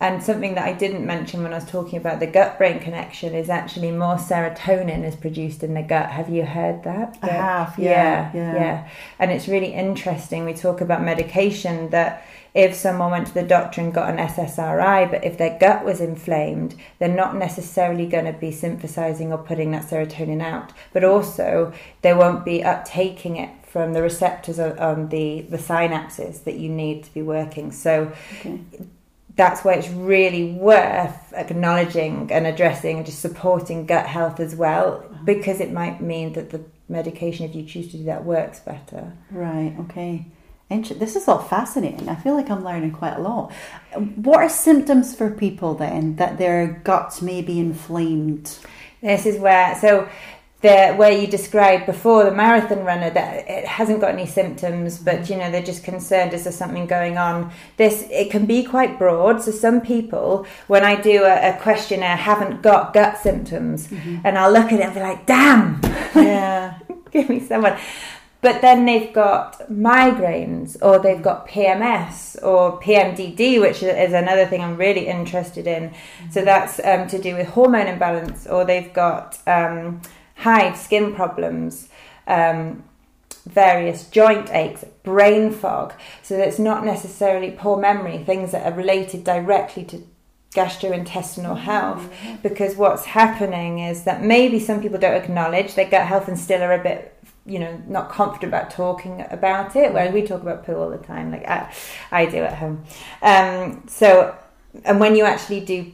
And something that I didn't mention when I was talking about the gut brain connection is actually more serotonin is produced in the gut. Have you heard that? I have, yeah, yeah, yeah. yeah. And it's really interesting. We talk about medication that if someone went to the doctor and got an SSRI, but if their gut was inflamed, they're not necessarily going to be synthesizing or putting that serotonin out. But also, they won't be uptaking it from the receptors on the, the synapses that you need to be working. So okay. that's why it's really worth acknowledging and addressing and just supporting gut health as well, uh-huh. because it might mean that the medication, if you choose to do that, works better. Right, okay. This is all fascinating. I feel like I'm learning quite a lot. What are symptoms for people then that their guts may be inflamed? This is where, so the where you described before the marathon runner that it hasn't got any symptoms but mm-hmm. you know they're just concerned is there something going on? This it can be quite broad so some people when i do a, a questionnaire haven't got gut symptoms. Mm-hmm. and i'll look at it and be like damn! Yeah. Give me someone. But then they've got migraines or they've got pms or pmdd which is another thing i'm really interested in. Mm-hmm. so that's um, to do with hormone imbalance or they've got um, hives, skin problems, um, various joint aches, brain fog. So it's not necessarily poor memory, things that are related directly to gastrointestinal health. Because what's happening is that maybe some people don't acknowledge their gut health and still are a bit you know not confident about talking about it. Whereas we talk about poo all the time like i, I do at home. Um, so and when you actually do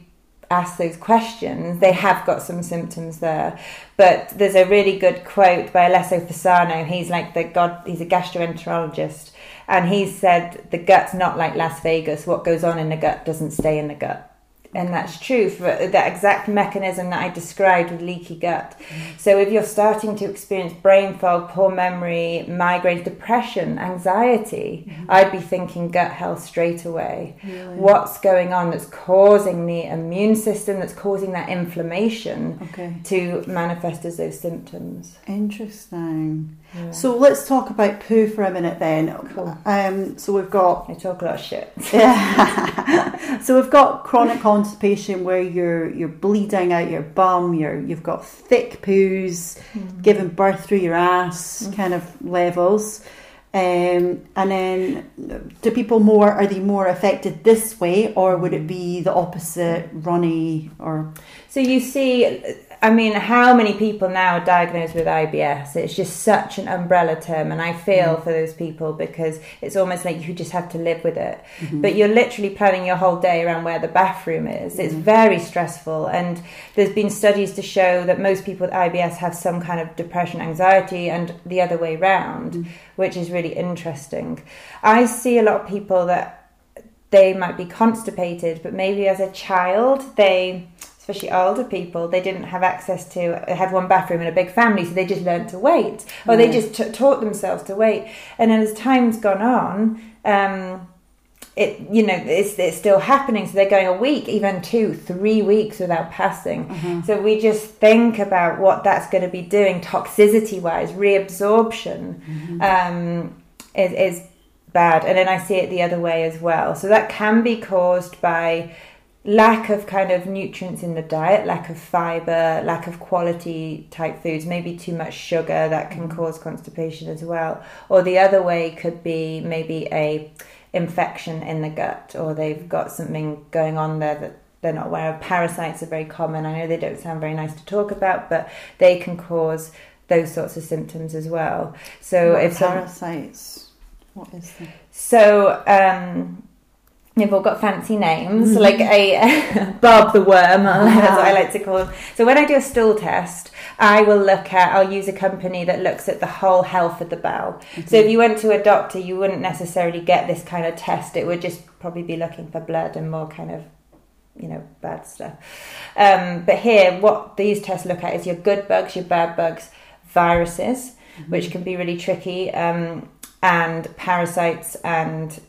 ask those questions they have got some symptoms there. But there's a really good quote by Alessio Fasano. He's like the god he's a gastroenterologist. And he said the gut's not like Las Vegas. What goes on in the gut doesn't stay in the gut and that's true for that exact mechanism that I described with leaky gut. So if you're starting to experience brain fog, poor memory, migraines, depression, anxiety, mm. I'd be thinking gut health straight away. Really? What's going on that's causing the immune system, that's causing that inflammation okay. to manifest as those symptoms. Interesting. So let's talk about poo for a minute then. Cool. Um, so we've got. I talk a lot of shit. Yeah. so we've got chronic constipation where you're you're bleeding out your bum. You're you've got thick poos, mm-hmm. giving birth through your ass, mm-hmm. kind of levels. Um, and then, do people more are they more affected this way, or would it be the opposite, runny or? So you see, I mean, how many people now are diagnosed with IBS? It's just such an umbrella term, and I feel mm. for those people because it's almost like you just have to live with it. Mm-hmm. But you're literally planning your whole day around where the bathroom is. Mm-hmm. It's very stressful, and there's been studies to show that most people with IBS have some kind of depression, anxiety, and the other way around, mm-hmm. which is really interesting. I see a lot of people that they might be constipated, but maybe as a child they especially older people, they didn't have access to, had one bathroom and a big family, so they just learned to wait. Or they just t- taught themselves to wait. And then as time's gone on, um, it you know it's, it's still happening so they're going a week even two three weeks without passing mm-hmm. so we just think about what that's going to be doing toxicity wise reabsorption mm-hmm. um, is, is bad and then i see it the other way as well so that can be caused by lack of kind of nutrients in the diet, lack of fiber, lack of quality type foods, maybe too much sugar that can mm. cause constipation as well. Or the other way could be maybe a infection in the gut or they've got something going on there that they're not aware of. Parasites are very common. I know they don't sound very nice to talk about, but they can cause those sorts of symptoms as well. So what if parasites, some, what is that? So um, they've all got fancy names, mm-hmm. like a Bob the worm, that's what I like to call them. So when I do a stool test, I will look at, I'll use a company that looks at the whole health of the bowel. Mm-hmm. So if you went to a doctor, you wouldn't necessarily get this kind of test. It would just probably be looking for blood and more kind of you know, bad stuff. Um, but here, what these tests look at is your good bugs, your bad bugs, viruses, mm-hmm. which can be really tricky, um, and parasites and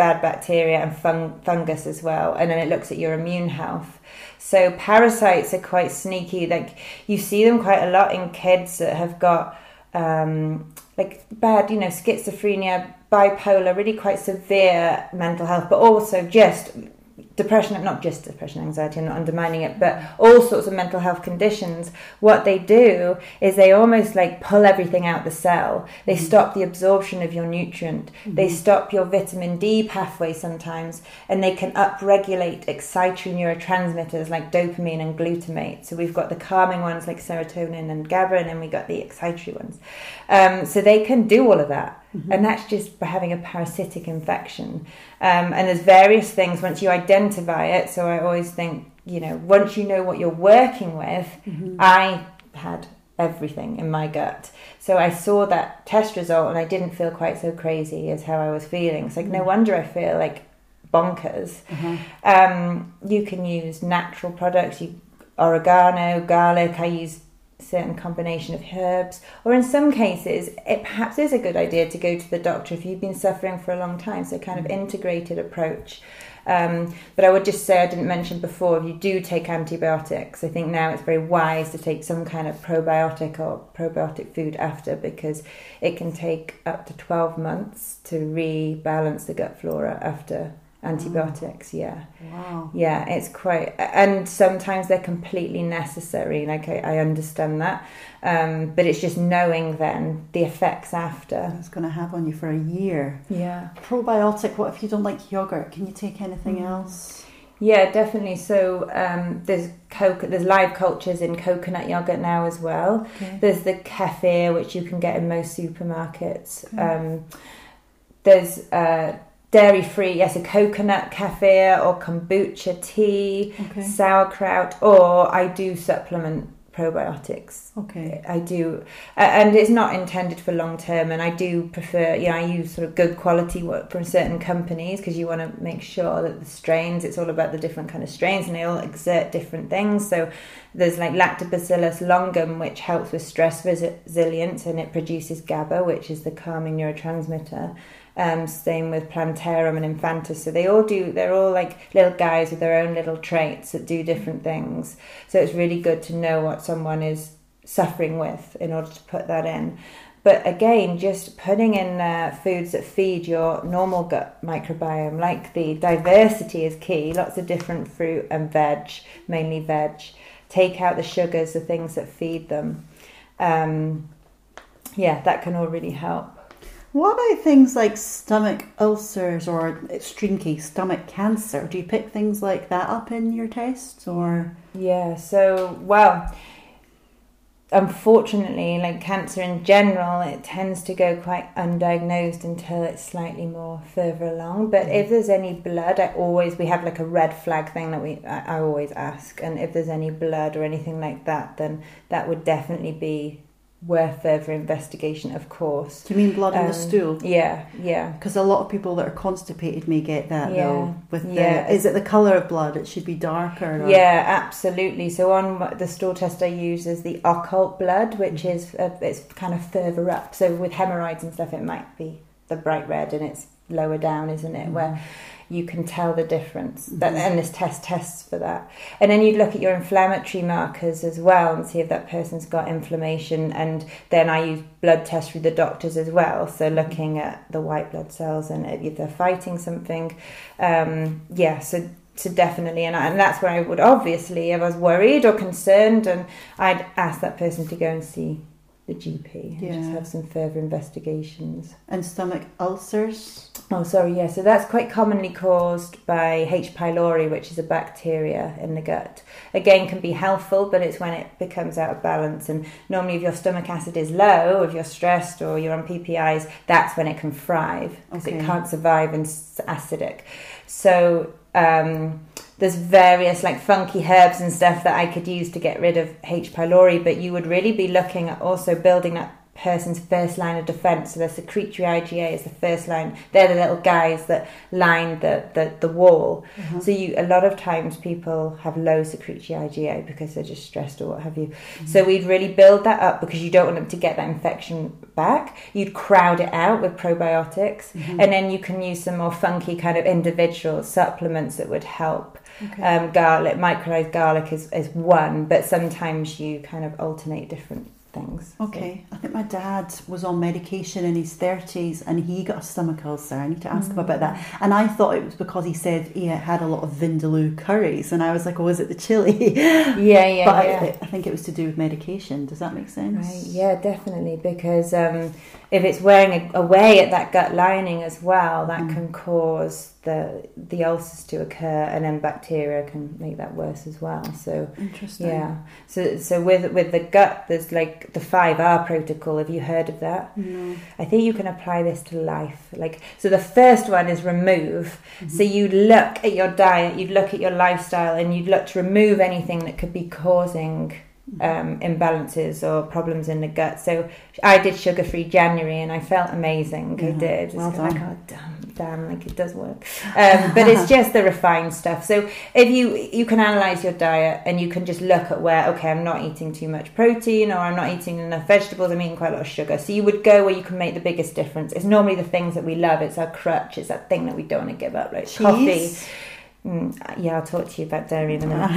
bad bacteria and fung- fungus as well. And then it looks at your immune health. So parasites are quite sneaky. Like you see them quite a lot in kids that have got um, like bad, you know, schizophrenia, bipolar, really quite severe mental health, but also just depression, not just depression, anxiety, I'm not undermining it, but all sorts of mental health conditions, what they do is they almost like pull everything out the cell. They mm-hmm. stop the absorption of your nutrient. Mm-hmm. They stop your vitamin D pathway sometimes, and they can upregulate excitatory neurotransmitters like dopamine and glutamate. So we've got the calming ones like serotonin and GABA, and then we got the excitatory ones. Um, so they can do all of that. Mm-hmm. And that's just by having a parasitic infection. Um, and there's various things once you identify it. So I always think, you know, once you know what you're working with, mm-hmm. I had everything in my gut. So I saw that test result and I didn't feel quite so crazy as how I was feeling. It's like, mm-hmm. no wonder I feel like bonkers. Mm-hmm. Um, you can use natural products, you, oregano, garlic. I use certain combination of herbs, or in some cases, it perhaps is a good idea to go to the doctor if you've been suffering for a long time. So, kind of mm. integrated approach. Um, but I would just say, I didn't mention before, if you do take antibiotics, I think now it's very wise to take some kind of probiotic or probiotic food after because it can take up to 12 months to rebalance the gut flora after antibiotics yeah wow yeah it's quite and sometimes they're completely necessary like i, I understand that um, but it's just knowing then the effects after it's going to have on you for a year yeah probiotic what if you don't like yogurt can you take anything mm. else Yeah, definitely. So um, there's coco- there's live cultures in coconut yogurt now as well. Okay. There's the kefir, which you can get in most supermarkets. Okay. Um, there's uh, dairy free, yes, a coconut kefir or kombucha tea, Okay. sauerkraut, or I do supplement probiotics. Okay. I do, uh, and it's not intended for long term. And I do prefer, you know, I use sort of good quality work from certain companies because you want to make sure that the strains. It's all about the different kind of strains, and they all exert different things. So there's like Lactobacillus longum, which helps with stress resilience, and it produces GABA, which is the calming neurotransmitter. Um, same with Plantarum and Infantis. So they all do. They're all like little guys with their own little traits that do different things. So it's really good to know what someone is suffering with in order to put that in. But again, just putting in uh, foods that feed your normal gut microbiome, like the diversity is key. Lots of different fruit and veg, mainly veg. Take out the sugars, the things that feed them. Um, yeah, that can all really help. What about things like stomach ulcers or extreme case stomach cancer? Do you pick things like that up in your tests or? Yeah, so, well, unfortunately, like cancer in general, it tends to go quite undiagnosed until it's slightly more further along. But mm. if there's any blood, I always, we have like a red flag thing that we, I, I always ask. And if there's any blood or anything like that, then that would definitely be worth further investigation, of course. Do you mean blood in the Um, stool? Yeah, yeah. Because a lot of people that are constipated may get that Yeah, though. With yeah. the, is it the color of blood? It should be darker. Or? Yeah, absolutely. So on the stool test I use is the occult blood, which is uh, it's kind of further up. So with hemorrhoids and stuff, it might be the bright red, and it's lower down, isn't it? Where you can tell the difference. That, Mhm. and this test tests for that. And then you'd look at your inflammatory markers as well and see if that person's got inflammation. And then I use blood tests through the doctors as well. So looking at the white blood cells and if they're fighting something. Um, yeah, so so definitely, and, I, and that's where I would obviously, if I was worried or concerned, and I'd ask that person to go and see the GP and just have some further investigations. And stomach ulcers. Oh, sorry, yeah. So that's quite commonly caused by H. pylori, which is a bacteria in the gut. Again, can be helpful, but it's when it becomes out of balance. And normally, if your stomach acid is low, if you're stressed or you're on PPIs, that's when it can thrive because Okay. it can't survive and it's acidic. So um, there's various like funky herbs and stuff that I could use to get rid of H. pylori, but you would really be looking at also building that person's first line of defense. So the secretory IgA is the first line. They're the little guys that line the, the, the wall. Uh-huh. So you a lot of times people have low secretory IgA because they're just stressed or what have you. So we'd really build that up because you don't want them to get that infection back. You'd crowd it out with probiotics, Mhm. and then you can use some more funky kind of individual supplements that would help. Okay. Um, garlic, microlized garlic is, is one, but sometimes you kind of alternate different things. So- Okay, I think my dad was on medication in his 30s and he got a stomach ulcer. I need to ask him about that. And I thought it was because he said he had a lot of Vindaloo curries. And I was like, oh, is it the chili? Yeah, yeah, but yeah. I, I think it was to do with medication. Does that make sense? Right, yeah, definitely. Because um, if it's wearing away at that gut lining as well, that Mm. can cause the the ulcers to occur, and then bacteria can make that worse as well. So Interesting. yeah, so so with with the gut, there's like the five R protocol. Have you heard of that? No. I think you can apply this to life. Like so, the first one is remove. Mhm. So you'd look at your diet, you'd look at your lifestyle, and you'd look to remove anything that could be causing um, imbalances or problems in the gut. So I did sugar free January and I felt amazing. I did. It's well like, done. oh, damn, damn, like it does work. Um, but it's just the refined stuff. So if you you can analyze your diet and you can just look at where okay, I'm not eating too much protein or I'm not eating enough vegetables. I'm eating quite a lot of sugar. So you would go where you can make the biggest difference. It's normally the things that we love. It's our crutch. It's that thing that we don't want to give up, like coffee. Mm, yeah, I'll talk to you about dairy in a minute. um,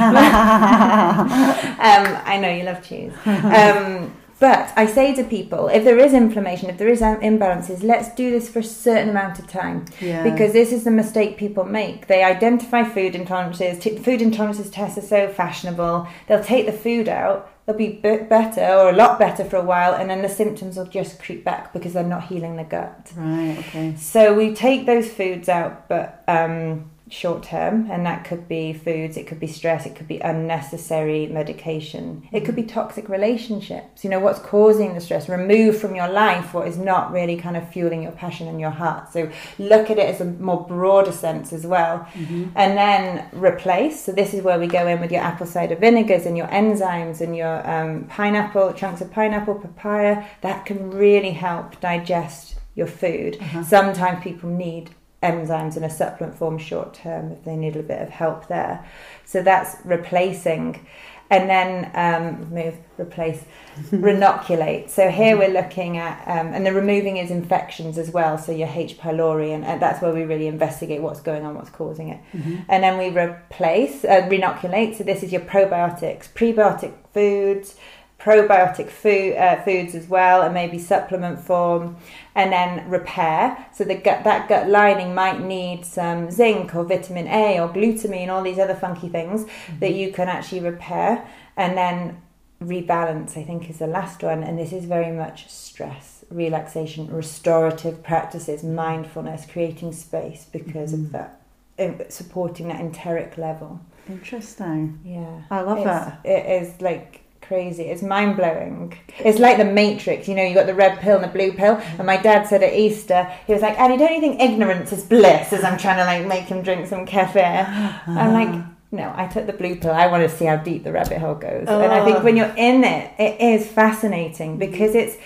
I know you love cheese. Um, but I say to people, if there is inflammation, if there is imbalances, let's do this for a certain amount of time. yeah. Because this is the mistake people make. They identify food intolerances. T- food intolerances tests are so fashionable. They'll take the food out. They'll be better or a lot better for a while, and then the symptoms will just creep back because they're not healing the gut. Right, okay. So we take those foods out, but um, short term, and that could be foods, it could be stress, it could be unnecessary medication, it could be toxic relationships. You know, what's causing the stress? Remove from your life what is not really kind of fueling your passion and your heart. So look at it as a more broader sense as well. Mm-hmm. And then replace. So this is where we go in with your apple cider vinegars and your enzymes and your um, pineapple, chunks of pineapple, papaya. That can really help digest your food. Uh-huh. Sometimes people need enzymes in a supplement form short term if they need a bit of help there. So that's replacing. And then um, move, replace, reinoculate. So here we're looking at, um, and the removing is infections as well. So your H. pylori, and, and, that's where we really investigate what's going on, what's causing it. Mm-hmm. And then we replace, uh, reinoculate. So this is your probiotics, prebiotic foods, probiotic food, uh, foods as well, and maybe supplement form, and then repair. So the gut, that gut lining might need some zinc or vitamin A or glutamine, all these other funky things mm-hmm. that you can actually repair, and then rebalance. I think is the last one, and this is very much stress, relaxation, restorative practices, mindfulness, creating space because mm-hmm. of that, supporting that enteric level. Interesting. Yeah, I love it's, that. It is like crazy. It's mind blowing. It's like the Matrix. You know, you got the red pill and the blue pill. Mm-hmm. And my dad said at Easter, he was like, Annie, don't you think ignorance is bliss? As I'm trying to like make him drink some kefir. I'm like, no, I took the blue pill. I want to see how deep the rabbit hole goes. Oh. And I think oh. when you're in it, it is fascinating mm-hmm. because it's,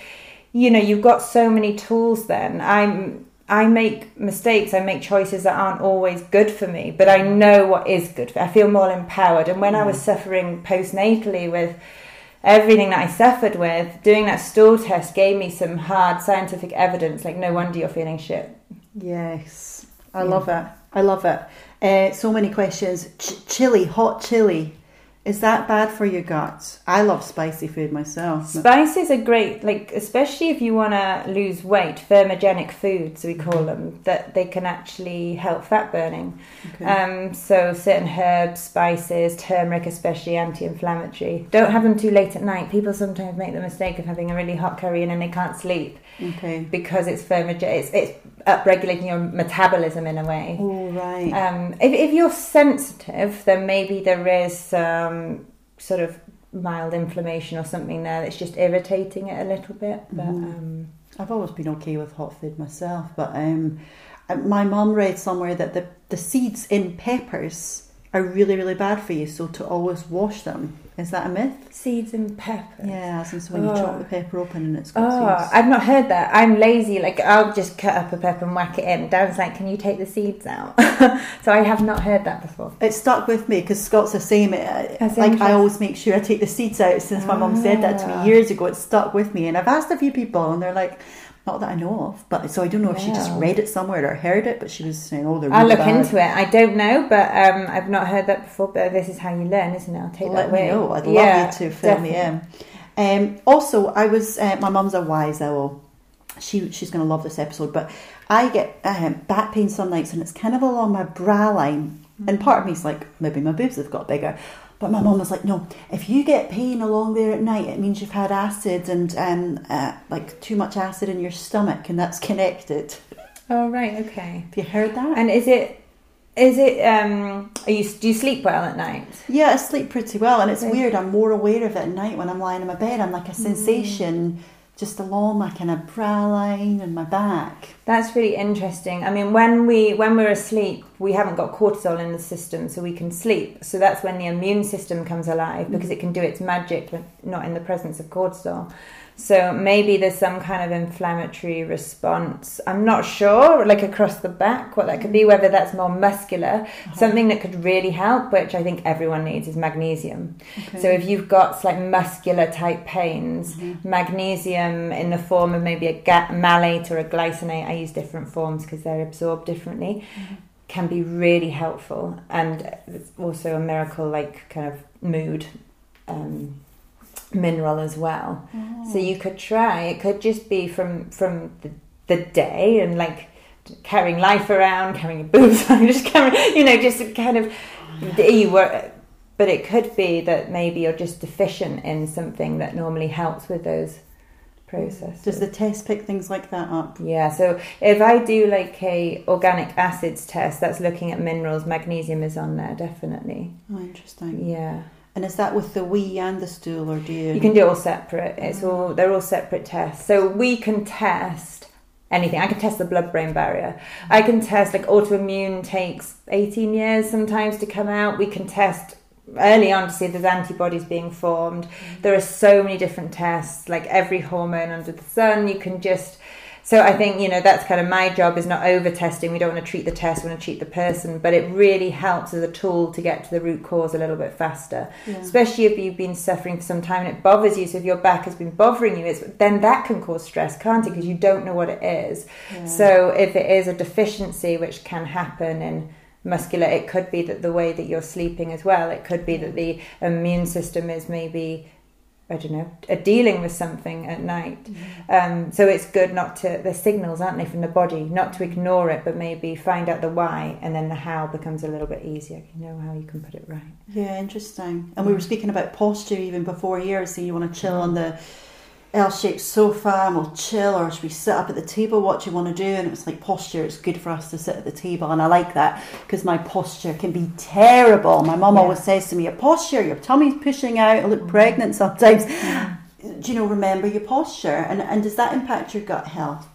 you know, you've got so many tools. Then I'm I make mistakes, I make choices that aren't always good for me, but I mm-hmm. know what is good. For, I feel more empowered. And when I was suffering postnatally with everything that I suffered with, doing that stool test gave me some hard scientific evidence. Like, no wonder you're feeling shit. Yes, I yeah. love it. I love it. Uh, so many questions. Ch- chili, hot chili. Is that bad for your guts? I love spicy food myself. Spices are great, like especially if you want to lose weight. Thermogenic foods, we call them, that they can actually help fat burning. Okay. Um, so certain herbs, spices, turmeric, especially anti-inflammatory. Don't have them too late at night. People sometimes make the mistake of having a really hot curry and then they can't sleep. Okay. Because it's thermogenic. It's, it's upregulating your metabolism in a way. Oh, right. Um, if, if you're sensitive, then maybe there is some sort of mild inflammation or something there that's just irritating it a little bit. But mm-hmm. um, I've always been okay with hot food myself. But um, my mum read somewhere that the, the seeds in peppers are really, really bad for you. So to always wash them. Is that a myth? Seeds and pepper. Yeah, since when oh. you chop the pepper open and it's got oh, seeds. I've not heard that. I'm lazy. Like I'll just cut up a pepper and whack it in. Dan's like, "Can you take the seeds out?" so I have not heard that before. It stuck with me because Scott's the same. That's like I always make sure I take the seeds out. Since my mum said that to me ah. years ago, it stuck with me. And I've asked a few people, and they're like, not that I know of, but so I don't know if she just read it somewhere or heard it, but she was saying, "Oh, they're." Really I'll look bad. into it. I don't know, but um, I've not heard that before. But this is how you learn, isn't it? I'll take Let that away. Know. I'd yeah, love you to fill me in. Um, also, I was uh, my mum's a wise owl. She she's going to love this episode, but I get um, back pain some nights, and it's kind of along my bra line, and part of me is like, maybe my boobs have got bigger. But my mum was like, no, if you get pain along there at night, it means you've had acid and um, uh, like too much acid in your stomach, and that's connected. Oh right, okay. Have you heard that? And is it is it um are you do you sleep well at night? Yeah, I sleep pretty well, and it's weird. I'm more aware of it at night when I'm lying in my bed. I'm like a sensation. Mm just along my kind of brow line and my back. That's really interesting. I mean, when we when we're asleep, we haven't got cortisol in the system, so we can sleep. So that's when the immune system comes alive because mm. it can do its magic, but not in the presence of cortisol. So maybe there's some kind of inflammatory response. I'm not sure, like across the back, what that could be, whether that's more muscular. Uh-huh. Something that could really help, which I think everyone needs, is magnesium. Okay. So if you've got like muscular type pains, mm-hmm. magnesium in the form of maybe a ga- malate or a glycinate, I use different forms because they're absorbed differently. Mm-hmm. Can be really helpful, and it's also a miracle, like kind of mood um, mineral as well. Oh. So mm. you could try. It could just be from from the, the day and like carrying life around, carrying your boobs on, just carrying, you know, just kind of you were. But it could be that maybe you're just deficient in something that normally helps with those process. Does the test pick things like that up? Yeah, so if I do like a organic acids test, that's looking at minerals. Magnesium is on there definitely. Oh, interesting. Yeah. And is that with the wee and the stool, or do you? You can do it all separate. It's all mm-hmm. they're all separate tests. So we can test anything. I can test the blood-brain barrier. I can test like autoimmune takes 18 years sometimes to come out. We can test early on to see if there's antibodies being formed. Mm-hmm. There are so many different tests, like every hormone under the sun. You can just so I think you know that's kind of my job is not over testing. We don't want to treat the test, we want to treat the person, but it really helps as a tool to get to the root cause a little bit faster. Yeah. Especially if you've been suffering for some time and it bothers you. So if your back has been bothering you, it's, then that can cause stress, can't it? Because you don't know what it is. Yeah. So if it is a deficiency, which can happen in muscular, it could be that the way that you're sleeping as well. It could be that the immune system is maybe I don't know, uh, dealing with something at night. Um, so it's good not to, the signals, aren't they, from the body, not to ignore it, but maybe find out the why, and then the how becomes a little bit easier. You know how you can put it right. Yeah, interesting. And we were speaking about posture even before here. So you want to chill on the L-shaped sofa and we'll chill, or should we sit up at the table? What do you want to do? And it was like posture. It's good for us to sit at the table, and I like that because my posture can be terrible. My mum Yeah. always says to me, "Your posture, your tummy's pushing out. I look mm. pregnant sometimes." Do you know? Remember your posture, and and does that impact your gut health?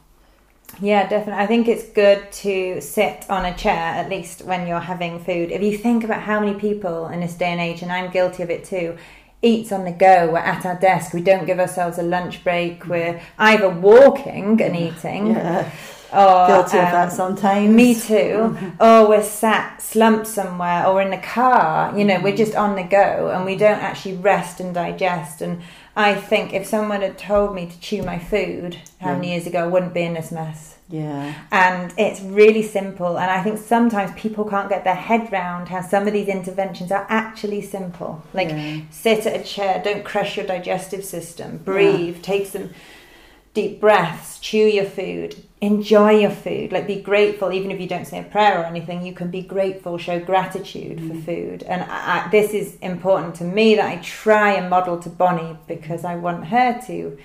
Yeah, definitely. I think it's good to sit on a chair at least when you're having food. If you think about how many people in this day and age, and I'm guilty of it too, eats on the go. We're at our desk. We don't give ourselves a lunch break. We're either walking and eating, Yeah, or guilty of um, that sometimes. Me too. or we're sat slumped somewhere, or in the car. You know, we're just on the go, and we don't actually rest and digest. And I think if someone had told me to chew my food how many years ago, I wouldn't be in this mess. Yeah, And it's really simple. And I think sometimes people can't get their head round how some of these interventions are actually simple. Like Yeah. sit at a chair, don't crush your digestive system, breathe, take some deep breaths, chew your food, enjoy your food. Like be grateful, even if you don't say a prayer or anything, you can be grateful, show gratitude for food. And I, I, this is important to me that I try and model to Bonnie because I want her to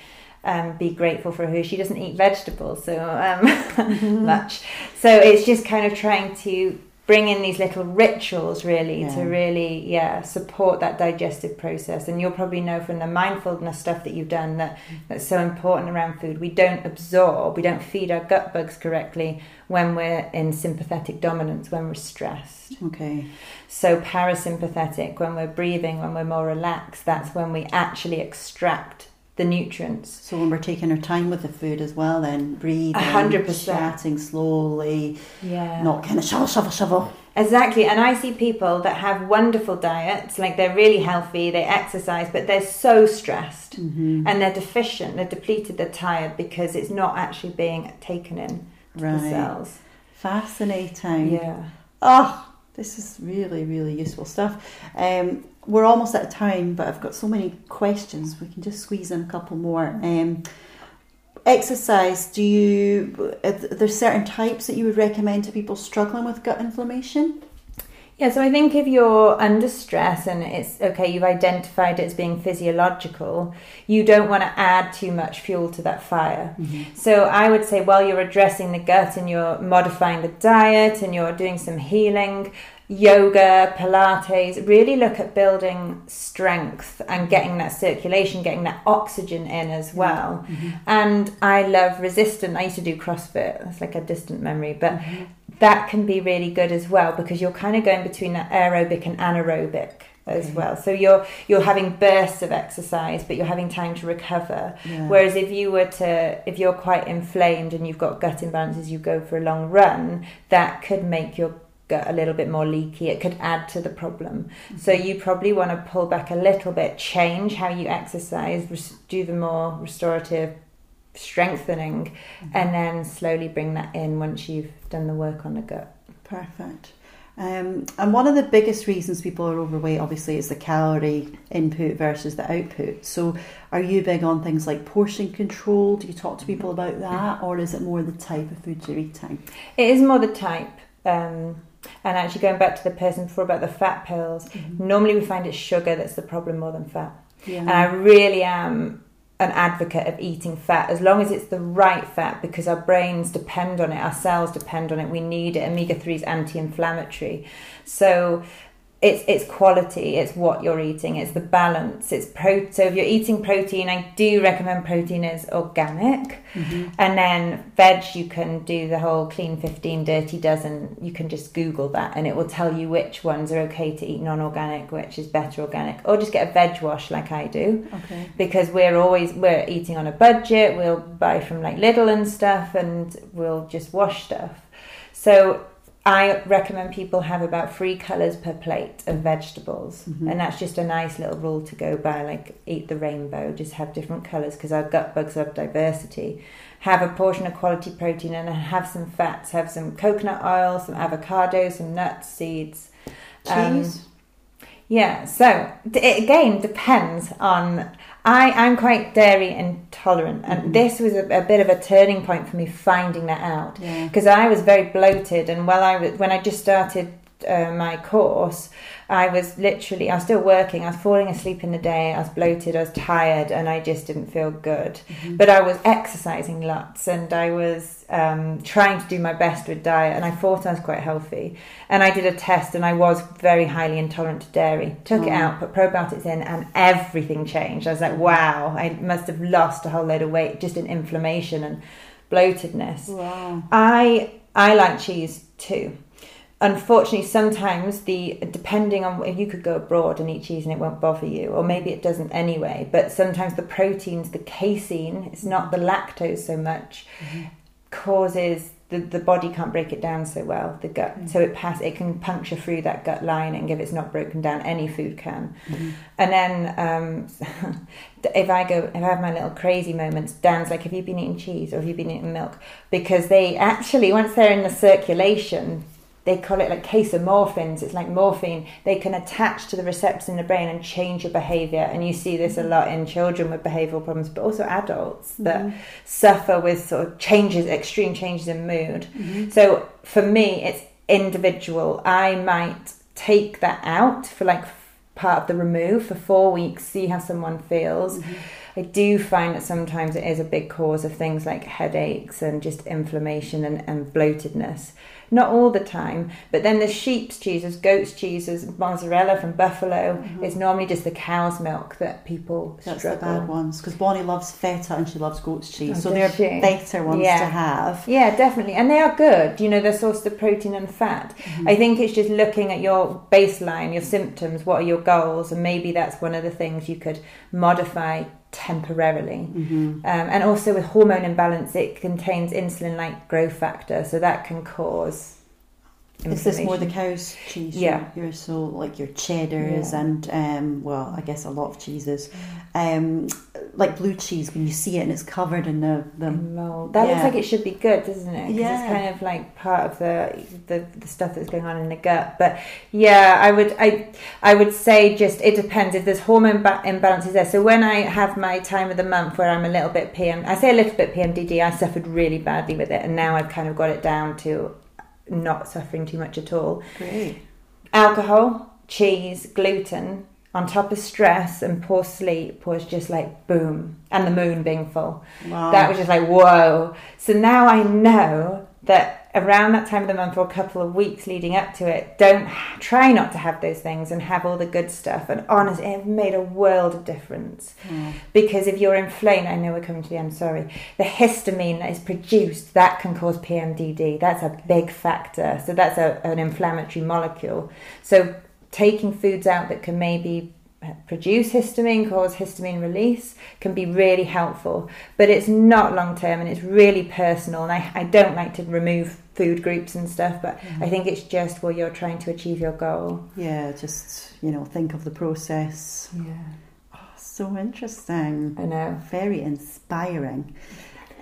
um, be grateful for her she doesn't eat vegetables so um, much. So it's just kind of trying to bring in these little rituals really Yeah. to really yeah support that digestive process and you'll probably know from the mindfulness stuff that you've done that that's so important around food we don't absorb we don't feed our gut bugs correctly when we're in sympathetic dominance when we're stressed okay. so parasympathetic when we're breathing when we're more relaxed that's when we actually extract the nutrients So when we're taking our time with the food as well, then breathing, hundred percent. chatting slowly, yeah not kind of shovel, shovel, shovel. Exactly, and I see people that have wonderful diets, like they're really healthy, they exercise, but they're so stressed Mm-hmm. and they're deficient, they're depleted, they're tired because it's not actually being taken in to the cells. Fascinating. Yeah. Oh, this is really, really useful stuff. Um, we're almost out of time, but I've got so many questions. We can just squeeze in a couple more. Um, exercise. Do you? Are there certain types that you would recommend to people struggling with gut inflammation? Yeah, so I think if you're under stress and it's okay, you've identified it as being physiological, you don't want to add too much fuel to that fire. So I would say while you're addressing the gut and you're modifying the diet and you're doing some healing, yoga, Pilates, really look at building strength and mm-hmm. getting that circulation, getting that oxygen in as mm-hmm. well. Mm-hmm. And I love resistance. I used to do CrossFit. That's like a distant memory, but that can be really good as well because you're kind of going between that aerobic and anaerobic as well. So you're you're having bursts of exercise, but you're having time to recover. Yeah. Whereas if you were to, if you're quite inflamed and you've got gut imbalances, you go for a long run, that could make your gut a little bit more leaky. It could add to the problem. So you probably want to pull back a little bit, change how you exercise, do the more restorative strengthening, and then slowly bring that in once you've done the work on the gut. Perfect. Um, and one of the biggest reasons people are overweight, obviously, is the calorie input versus the output. So, are you big on things like portion control? Do you talk to people about that, or is it more the type of food you're eating? It is more the type. Um, and actually, going back to the person before about the fat pills, mm-hmm. normally we find it's sugar that's the problem more than fat. Yeah. And I really am an advocate of eating fat as long as it's the right fat because our brains depend on it, our cells depend on it, we need it. Omega 3 is anti inflammatory. So it's it's quality it's what you're eating it's the balance it's pro so if you're eating protein i do recommend protein is organic. Mm-hmm. and then veg you can do the whole clean 15 dirty dozen. You can just google that and it will tell you which ones are okay to eat non-organic which is better organic or just get a veg wash like i do. Okay. Because we're always we're eating on a budget we'll buy from like lidl and stuff and we'll just wash stuff. So I recommend people have about three colours per plate of vegetables, mm-hmm. and that's just a nice little rule to go by. Like eat the rainbow, just have different colours because our gut bugs have diversity. Have a portion of quality protein and have some fats. Have some coconut oil, some avocado, some nuts, seeds, cheese. Um, yeah, so it again depends on. I, I'm quite dairy intolerant, and mm-hmm. this was a, a, bit of a turning point for me finding that out because yeah. I was very bloated, and while I was, when I just started uh, my course, I was literally, I was still working, I was falling asleep in the day, I was bloated, I was tired, and I just didn't feel good. Mm-hmm. But I was exercising lots and I was um, trying to do my best with diet, and I thought I was quite healthy. And I did a test, and I was very highly intolerant to dairy. Took oh. it out, put probiotics in, and everything changed. I was like, wow, I must have lost a whole load of weight just in inflammation and bloatedness. Wow. I I like cheese too unfortunately sometimes the depending on if you could go abroad and eat cheese and it won't bother you or maybe it doesn't anyway but sometimes the proteins the casein it's not the lactose so much mm-hmm. causes the, the body can't break it down so well the gut mm-hmm. so it pass it can puncture through that gut lining if it's not broken down any food can mm-hmm. and then um, if I go if I have my little crazy moments Dan's like have you been eating cheese or have you been eating milk because they actually once they're in the circulation they call it like casomorphins. It's like morphine. They can attach to the receptors in the brain and change your behavior. And you see this a lot in children with behavioral problems, but also adults that mm-hmm. suffer with sort of changes, extreme changes in mood. Mm-hmm. So for me, it's individual. I might take that out for like part of the remove for four weeks, see how someone feels. Mm-hmm. I do find that sometimes it is a big cause of things like headaches and just inflammation and, and bloatedness not all the time. But then the sheep's cheeses, goat's cheeses, mozzarella from buffalo mm-hmm. is normally just the cow's milk that people That's struggle. the bad ones because Bonnie loves feta and she loves goat's cheese, oh, so they're she? better ones yeah. to have. Yeah, definitely, and they are good. You know, they're sourced of protein and fat. Mm-hmm. I think it's just looking at your baseline, your symptoms, what are your goals, and maybe that's one of the things you could modify temporarily. Mm-hmm. Um, and also with hormone imbalance, it contains insulin like growth factor, so that can cause. Is this more the cow's cheese? Yeah. You're so like your cheddars yeah. and um, well, I guess a lot of cheeses. Um, like blue cheese when you see it and it's covered in the, the mold. That yeah. looks like it should be good, doesn't it? Yeah. It's kind of like part of the, the the stuff that's going on in the gut. But yeah, I would I I would say just it depends if there's hormone ba- imbalances there. So when I have my time of the month where I'm a little bit PM, I say a little bit PMDD. I suffered really badly with it, and now I've kind of got it down to not suffering too much at all. Great. Alcohol, cheese, gluten on top of stress and poor sleep was just like boom and the moon being full wow. that was just like whoa so now i know that around that time of the month or a couple of weeks leading up to it don't try not to have those things and have all the good stuff. And honestly it made a world of difference. Mm. because if you're inflamed i know we're coming to the end sorry the histamine that is produced that can cause pmdd that's a big factor. So that's a, an inflammatory molecule. So taking foods out that can maybe produce histamine, cause histamine release, can be really helpful. But it's not long term and it's really personal. And I, I don't like to remove food groups and stuff, but mm-hmm. I think it's just where you're trying to achieve your goal. Yeah, just, you know, think of the process. Yeah. Oh, so interesting. I know. Very inspiring.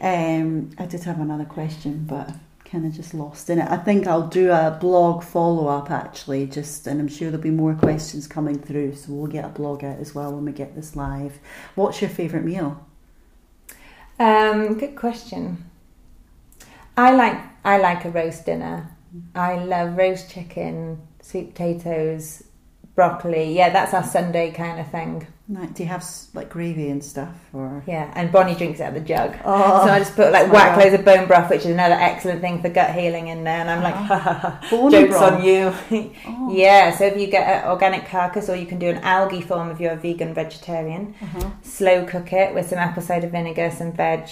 Um, I did have another question, but kind of just lost in it. I think I'll do a blog follow up actually, just and I'm sure there'll be more questions coming through, so we'll get a blog out as well when we get this live. What's your favourite meal? Um, good question. I like I like a roast dinner. I love roast chicken, sweet potatoes, broccoli. Yeah, that's our Sunday kind of thing. Nice. Do you have like gravy and stuff, or Yeah, and Bonnie drinks it out of the jug. Oh, so I just put like whack loads of bone broth, which is another excellent thing for gut healing in there. And I'm like, ha ha ha, Bone jokes broth? on you. Oh. yeah, so if you get an organic carcass, or you can do an algae form if you're a vegan vegetarian, Uh-huh. slow cook it with some apple cider vinegar, some veg,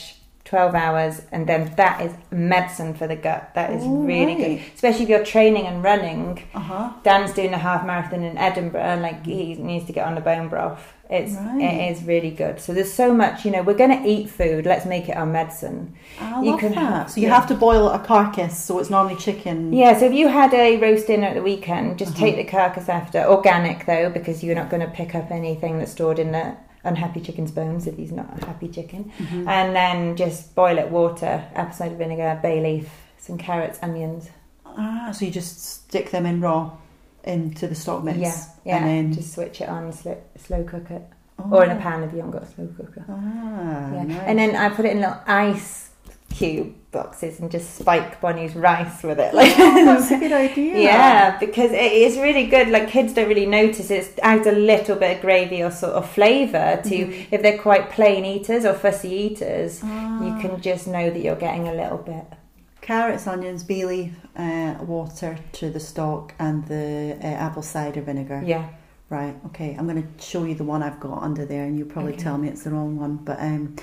12 hours, and then that is medicine for the gut. That is Oh, really right. good, especially if you're training and running. Uh huh. Dan's doing a half marathon in Edinburgh, like he needs to get on the bone broth. It's Right. it is really good. So there's so much, you know, we're going to eat food. Let's make it our medicine. I You love can that. so you yeah. have to boil a carcass, so it's normally chicken. Yeah. So if you had a roast dinner at the weekend, just Uh-huh. take the carcass after, organic though, because you're not going to pick up anything that's stored in the unhappy chicken's bones if he's not a happy chicken, Mhm. and then just boil it water, apple cider vinegar, bay leaf, some carrots, onions. Ah, so you just stick them in raw into the stock mix. Yeah, yeah. And then Just switch it on, slow, slow cook it, oh. or in a pan if you haven't got a slow cooker. Ah, Yeah. nice. And then I put it in little ice cube boxes and just spike Bonnie's rice with it. Like Oh, that's a good idea. Yeah, because it is really good. Like kids don't really notice it. adds a little bit of gravy or sort of flavour to Mhm. if they're quite plain eaters or fussy eaters. Ah. You can just know that you're getting a little bit. Carrots, onions, bay leaf, uh, water to the stock, and the uh, apple cider vinegar. Yeah. Right. Okay. I'm going to show you the one I've got under there, and you'll probably Okay. tell me it's the wrong one. But um.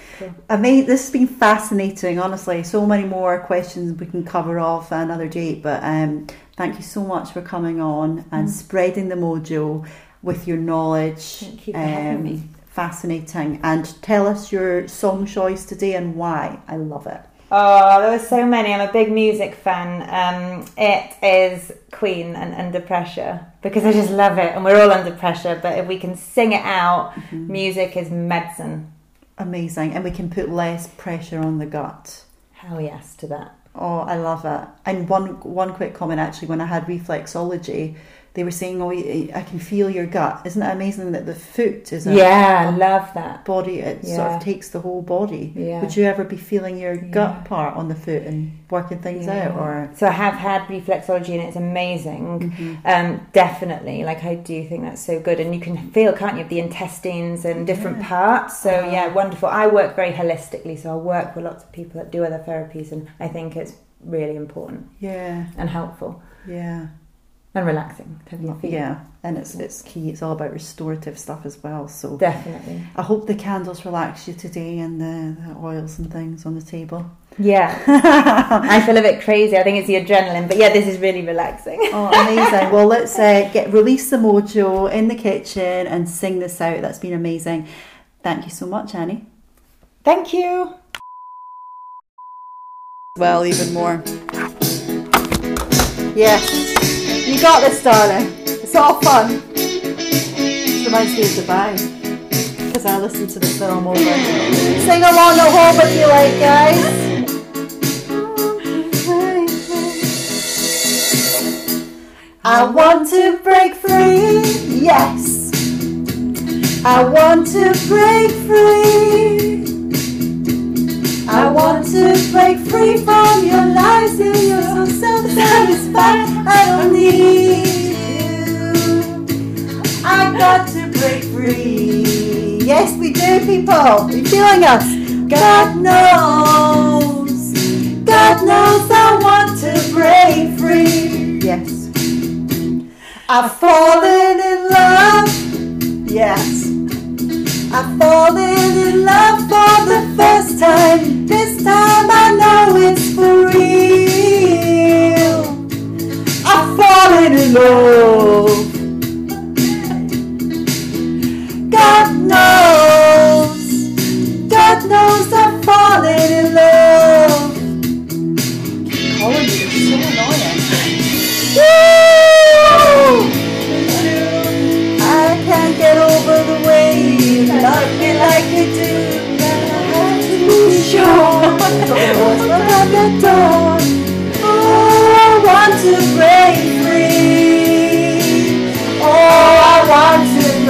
I mean, this has been fascinating. Honestly, so many more questions we can cover off another date. But um, thank you so much for coming on and Mm. spreading the mojo with your knowledge. Thank you for having Um, me. Fascinating. And tell us your song choice today and why. I love it. Oh, there were so many. I'm a big music fan. Um, it is Queen and Under Pressure because I just love it, and we're all under pressure. But if we can sing it out, music is medicine. Amazing. And we can put less pressure on the gut. Hell yes to that. Oh, I love it. And one one quick comment actually, when I had reflexology, they were saying, "Oh, I can feel your gut." Isn't it amazing that the foot is a Yeah, I love that. body? It sort of takes the whole body. Yeah. Would you ever be feeling your Yeah. gut part on the foot and working things Yeah. out, or? So I have had reflexology and it's amazing. Mhm. Um, definitely, like I do think that's so good, and you can feel, can't you, the intestines and different Yeah. parts. So Uh-huh. yeah, wonderful. I work very holistically, so I work with lots of people that do other therapies, and I think it's really important Yeah, and helpful yeah, and relaxing to have your feet. yeah. And it's it's key. It's all about restorative stuff as well. So Definitely. I hope the candles relax you today, and the, the oils and things on the table. Yeah. I feel a bit crazy. I think it's the adrenaline, but yeah, this is really relaxing. Oh, amazing. well, let's uh, get release the mojo in the kitchen and sing this out. That's been amazing. Thank you so much, Annie. Thank you. Well, even more. Yes, you got this, darling. It's all fun. This reminds me of Dubai because I listened to the film over. Sing along at home if you like, guys. I want to break free, yes. I want to break free. I want to break free from your lies and you're so self-satisfied. I don't need you. I got to break free. Yes, we do, people. You're feeling us? God knows. God knows I want to break free. Yes. I've fallen in love. Yes. I've fallen in love for the first time. This time I know it's for real. I've fallen in love. God knows,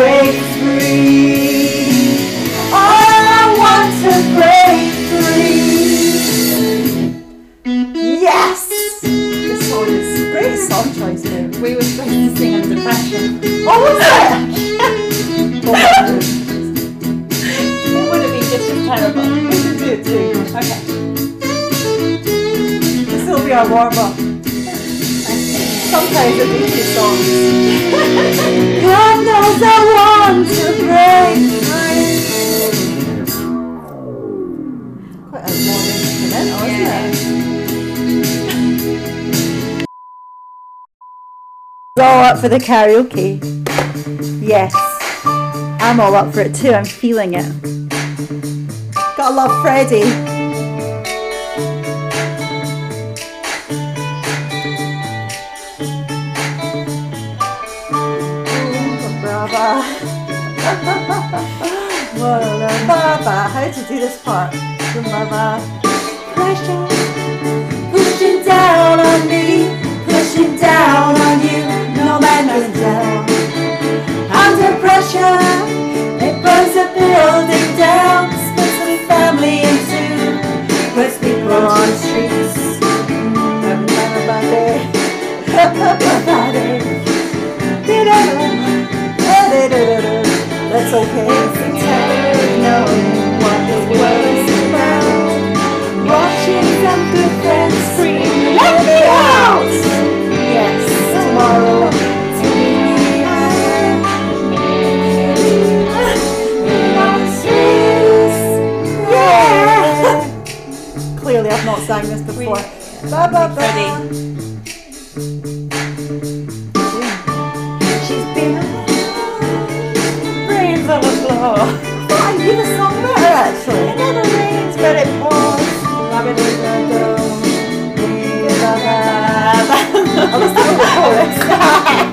break free. All I want to break free. Yes! This song is great song choice, though. We were supposed to sing under pressure. What was it? it would have been just as terrible. We should do it too. Okay. This will be our warm up. Sometimes I do two songs. God knows I want to break free. Quite a long instrumental, isn't it? All up for the karaoke. Yes. I'm all up for it too. I'm feeling it. Gotta love Freddie. Uh, Baba. How you do this part? Baba. Pressure. Pushing down on me. Pushing down on you. No man can tell. Under pressure. It burns a building down. Splits the family in two. Puts people on the streets. Everybody. Everybody. Okay. It's a knowing what the world is about. Watching some good friends scream, let me out! Yes, tomorrow. Yeah! Clearly, I've not sang this before. Ba, ba, ba. The song better actually. It never rains, but it pours. I was doing the chorus.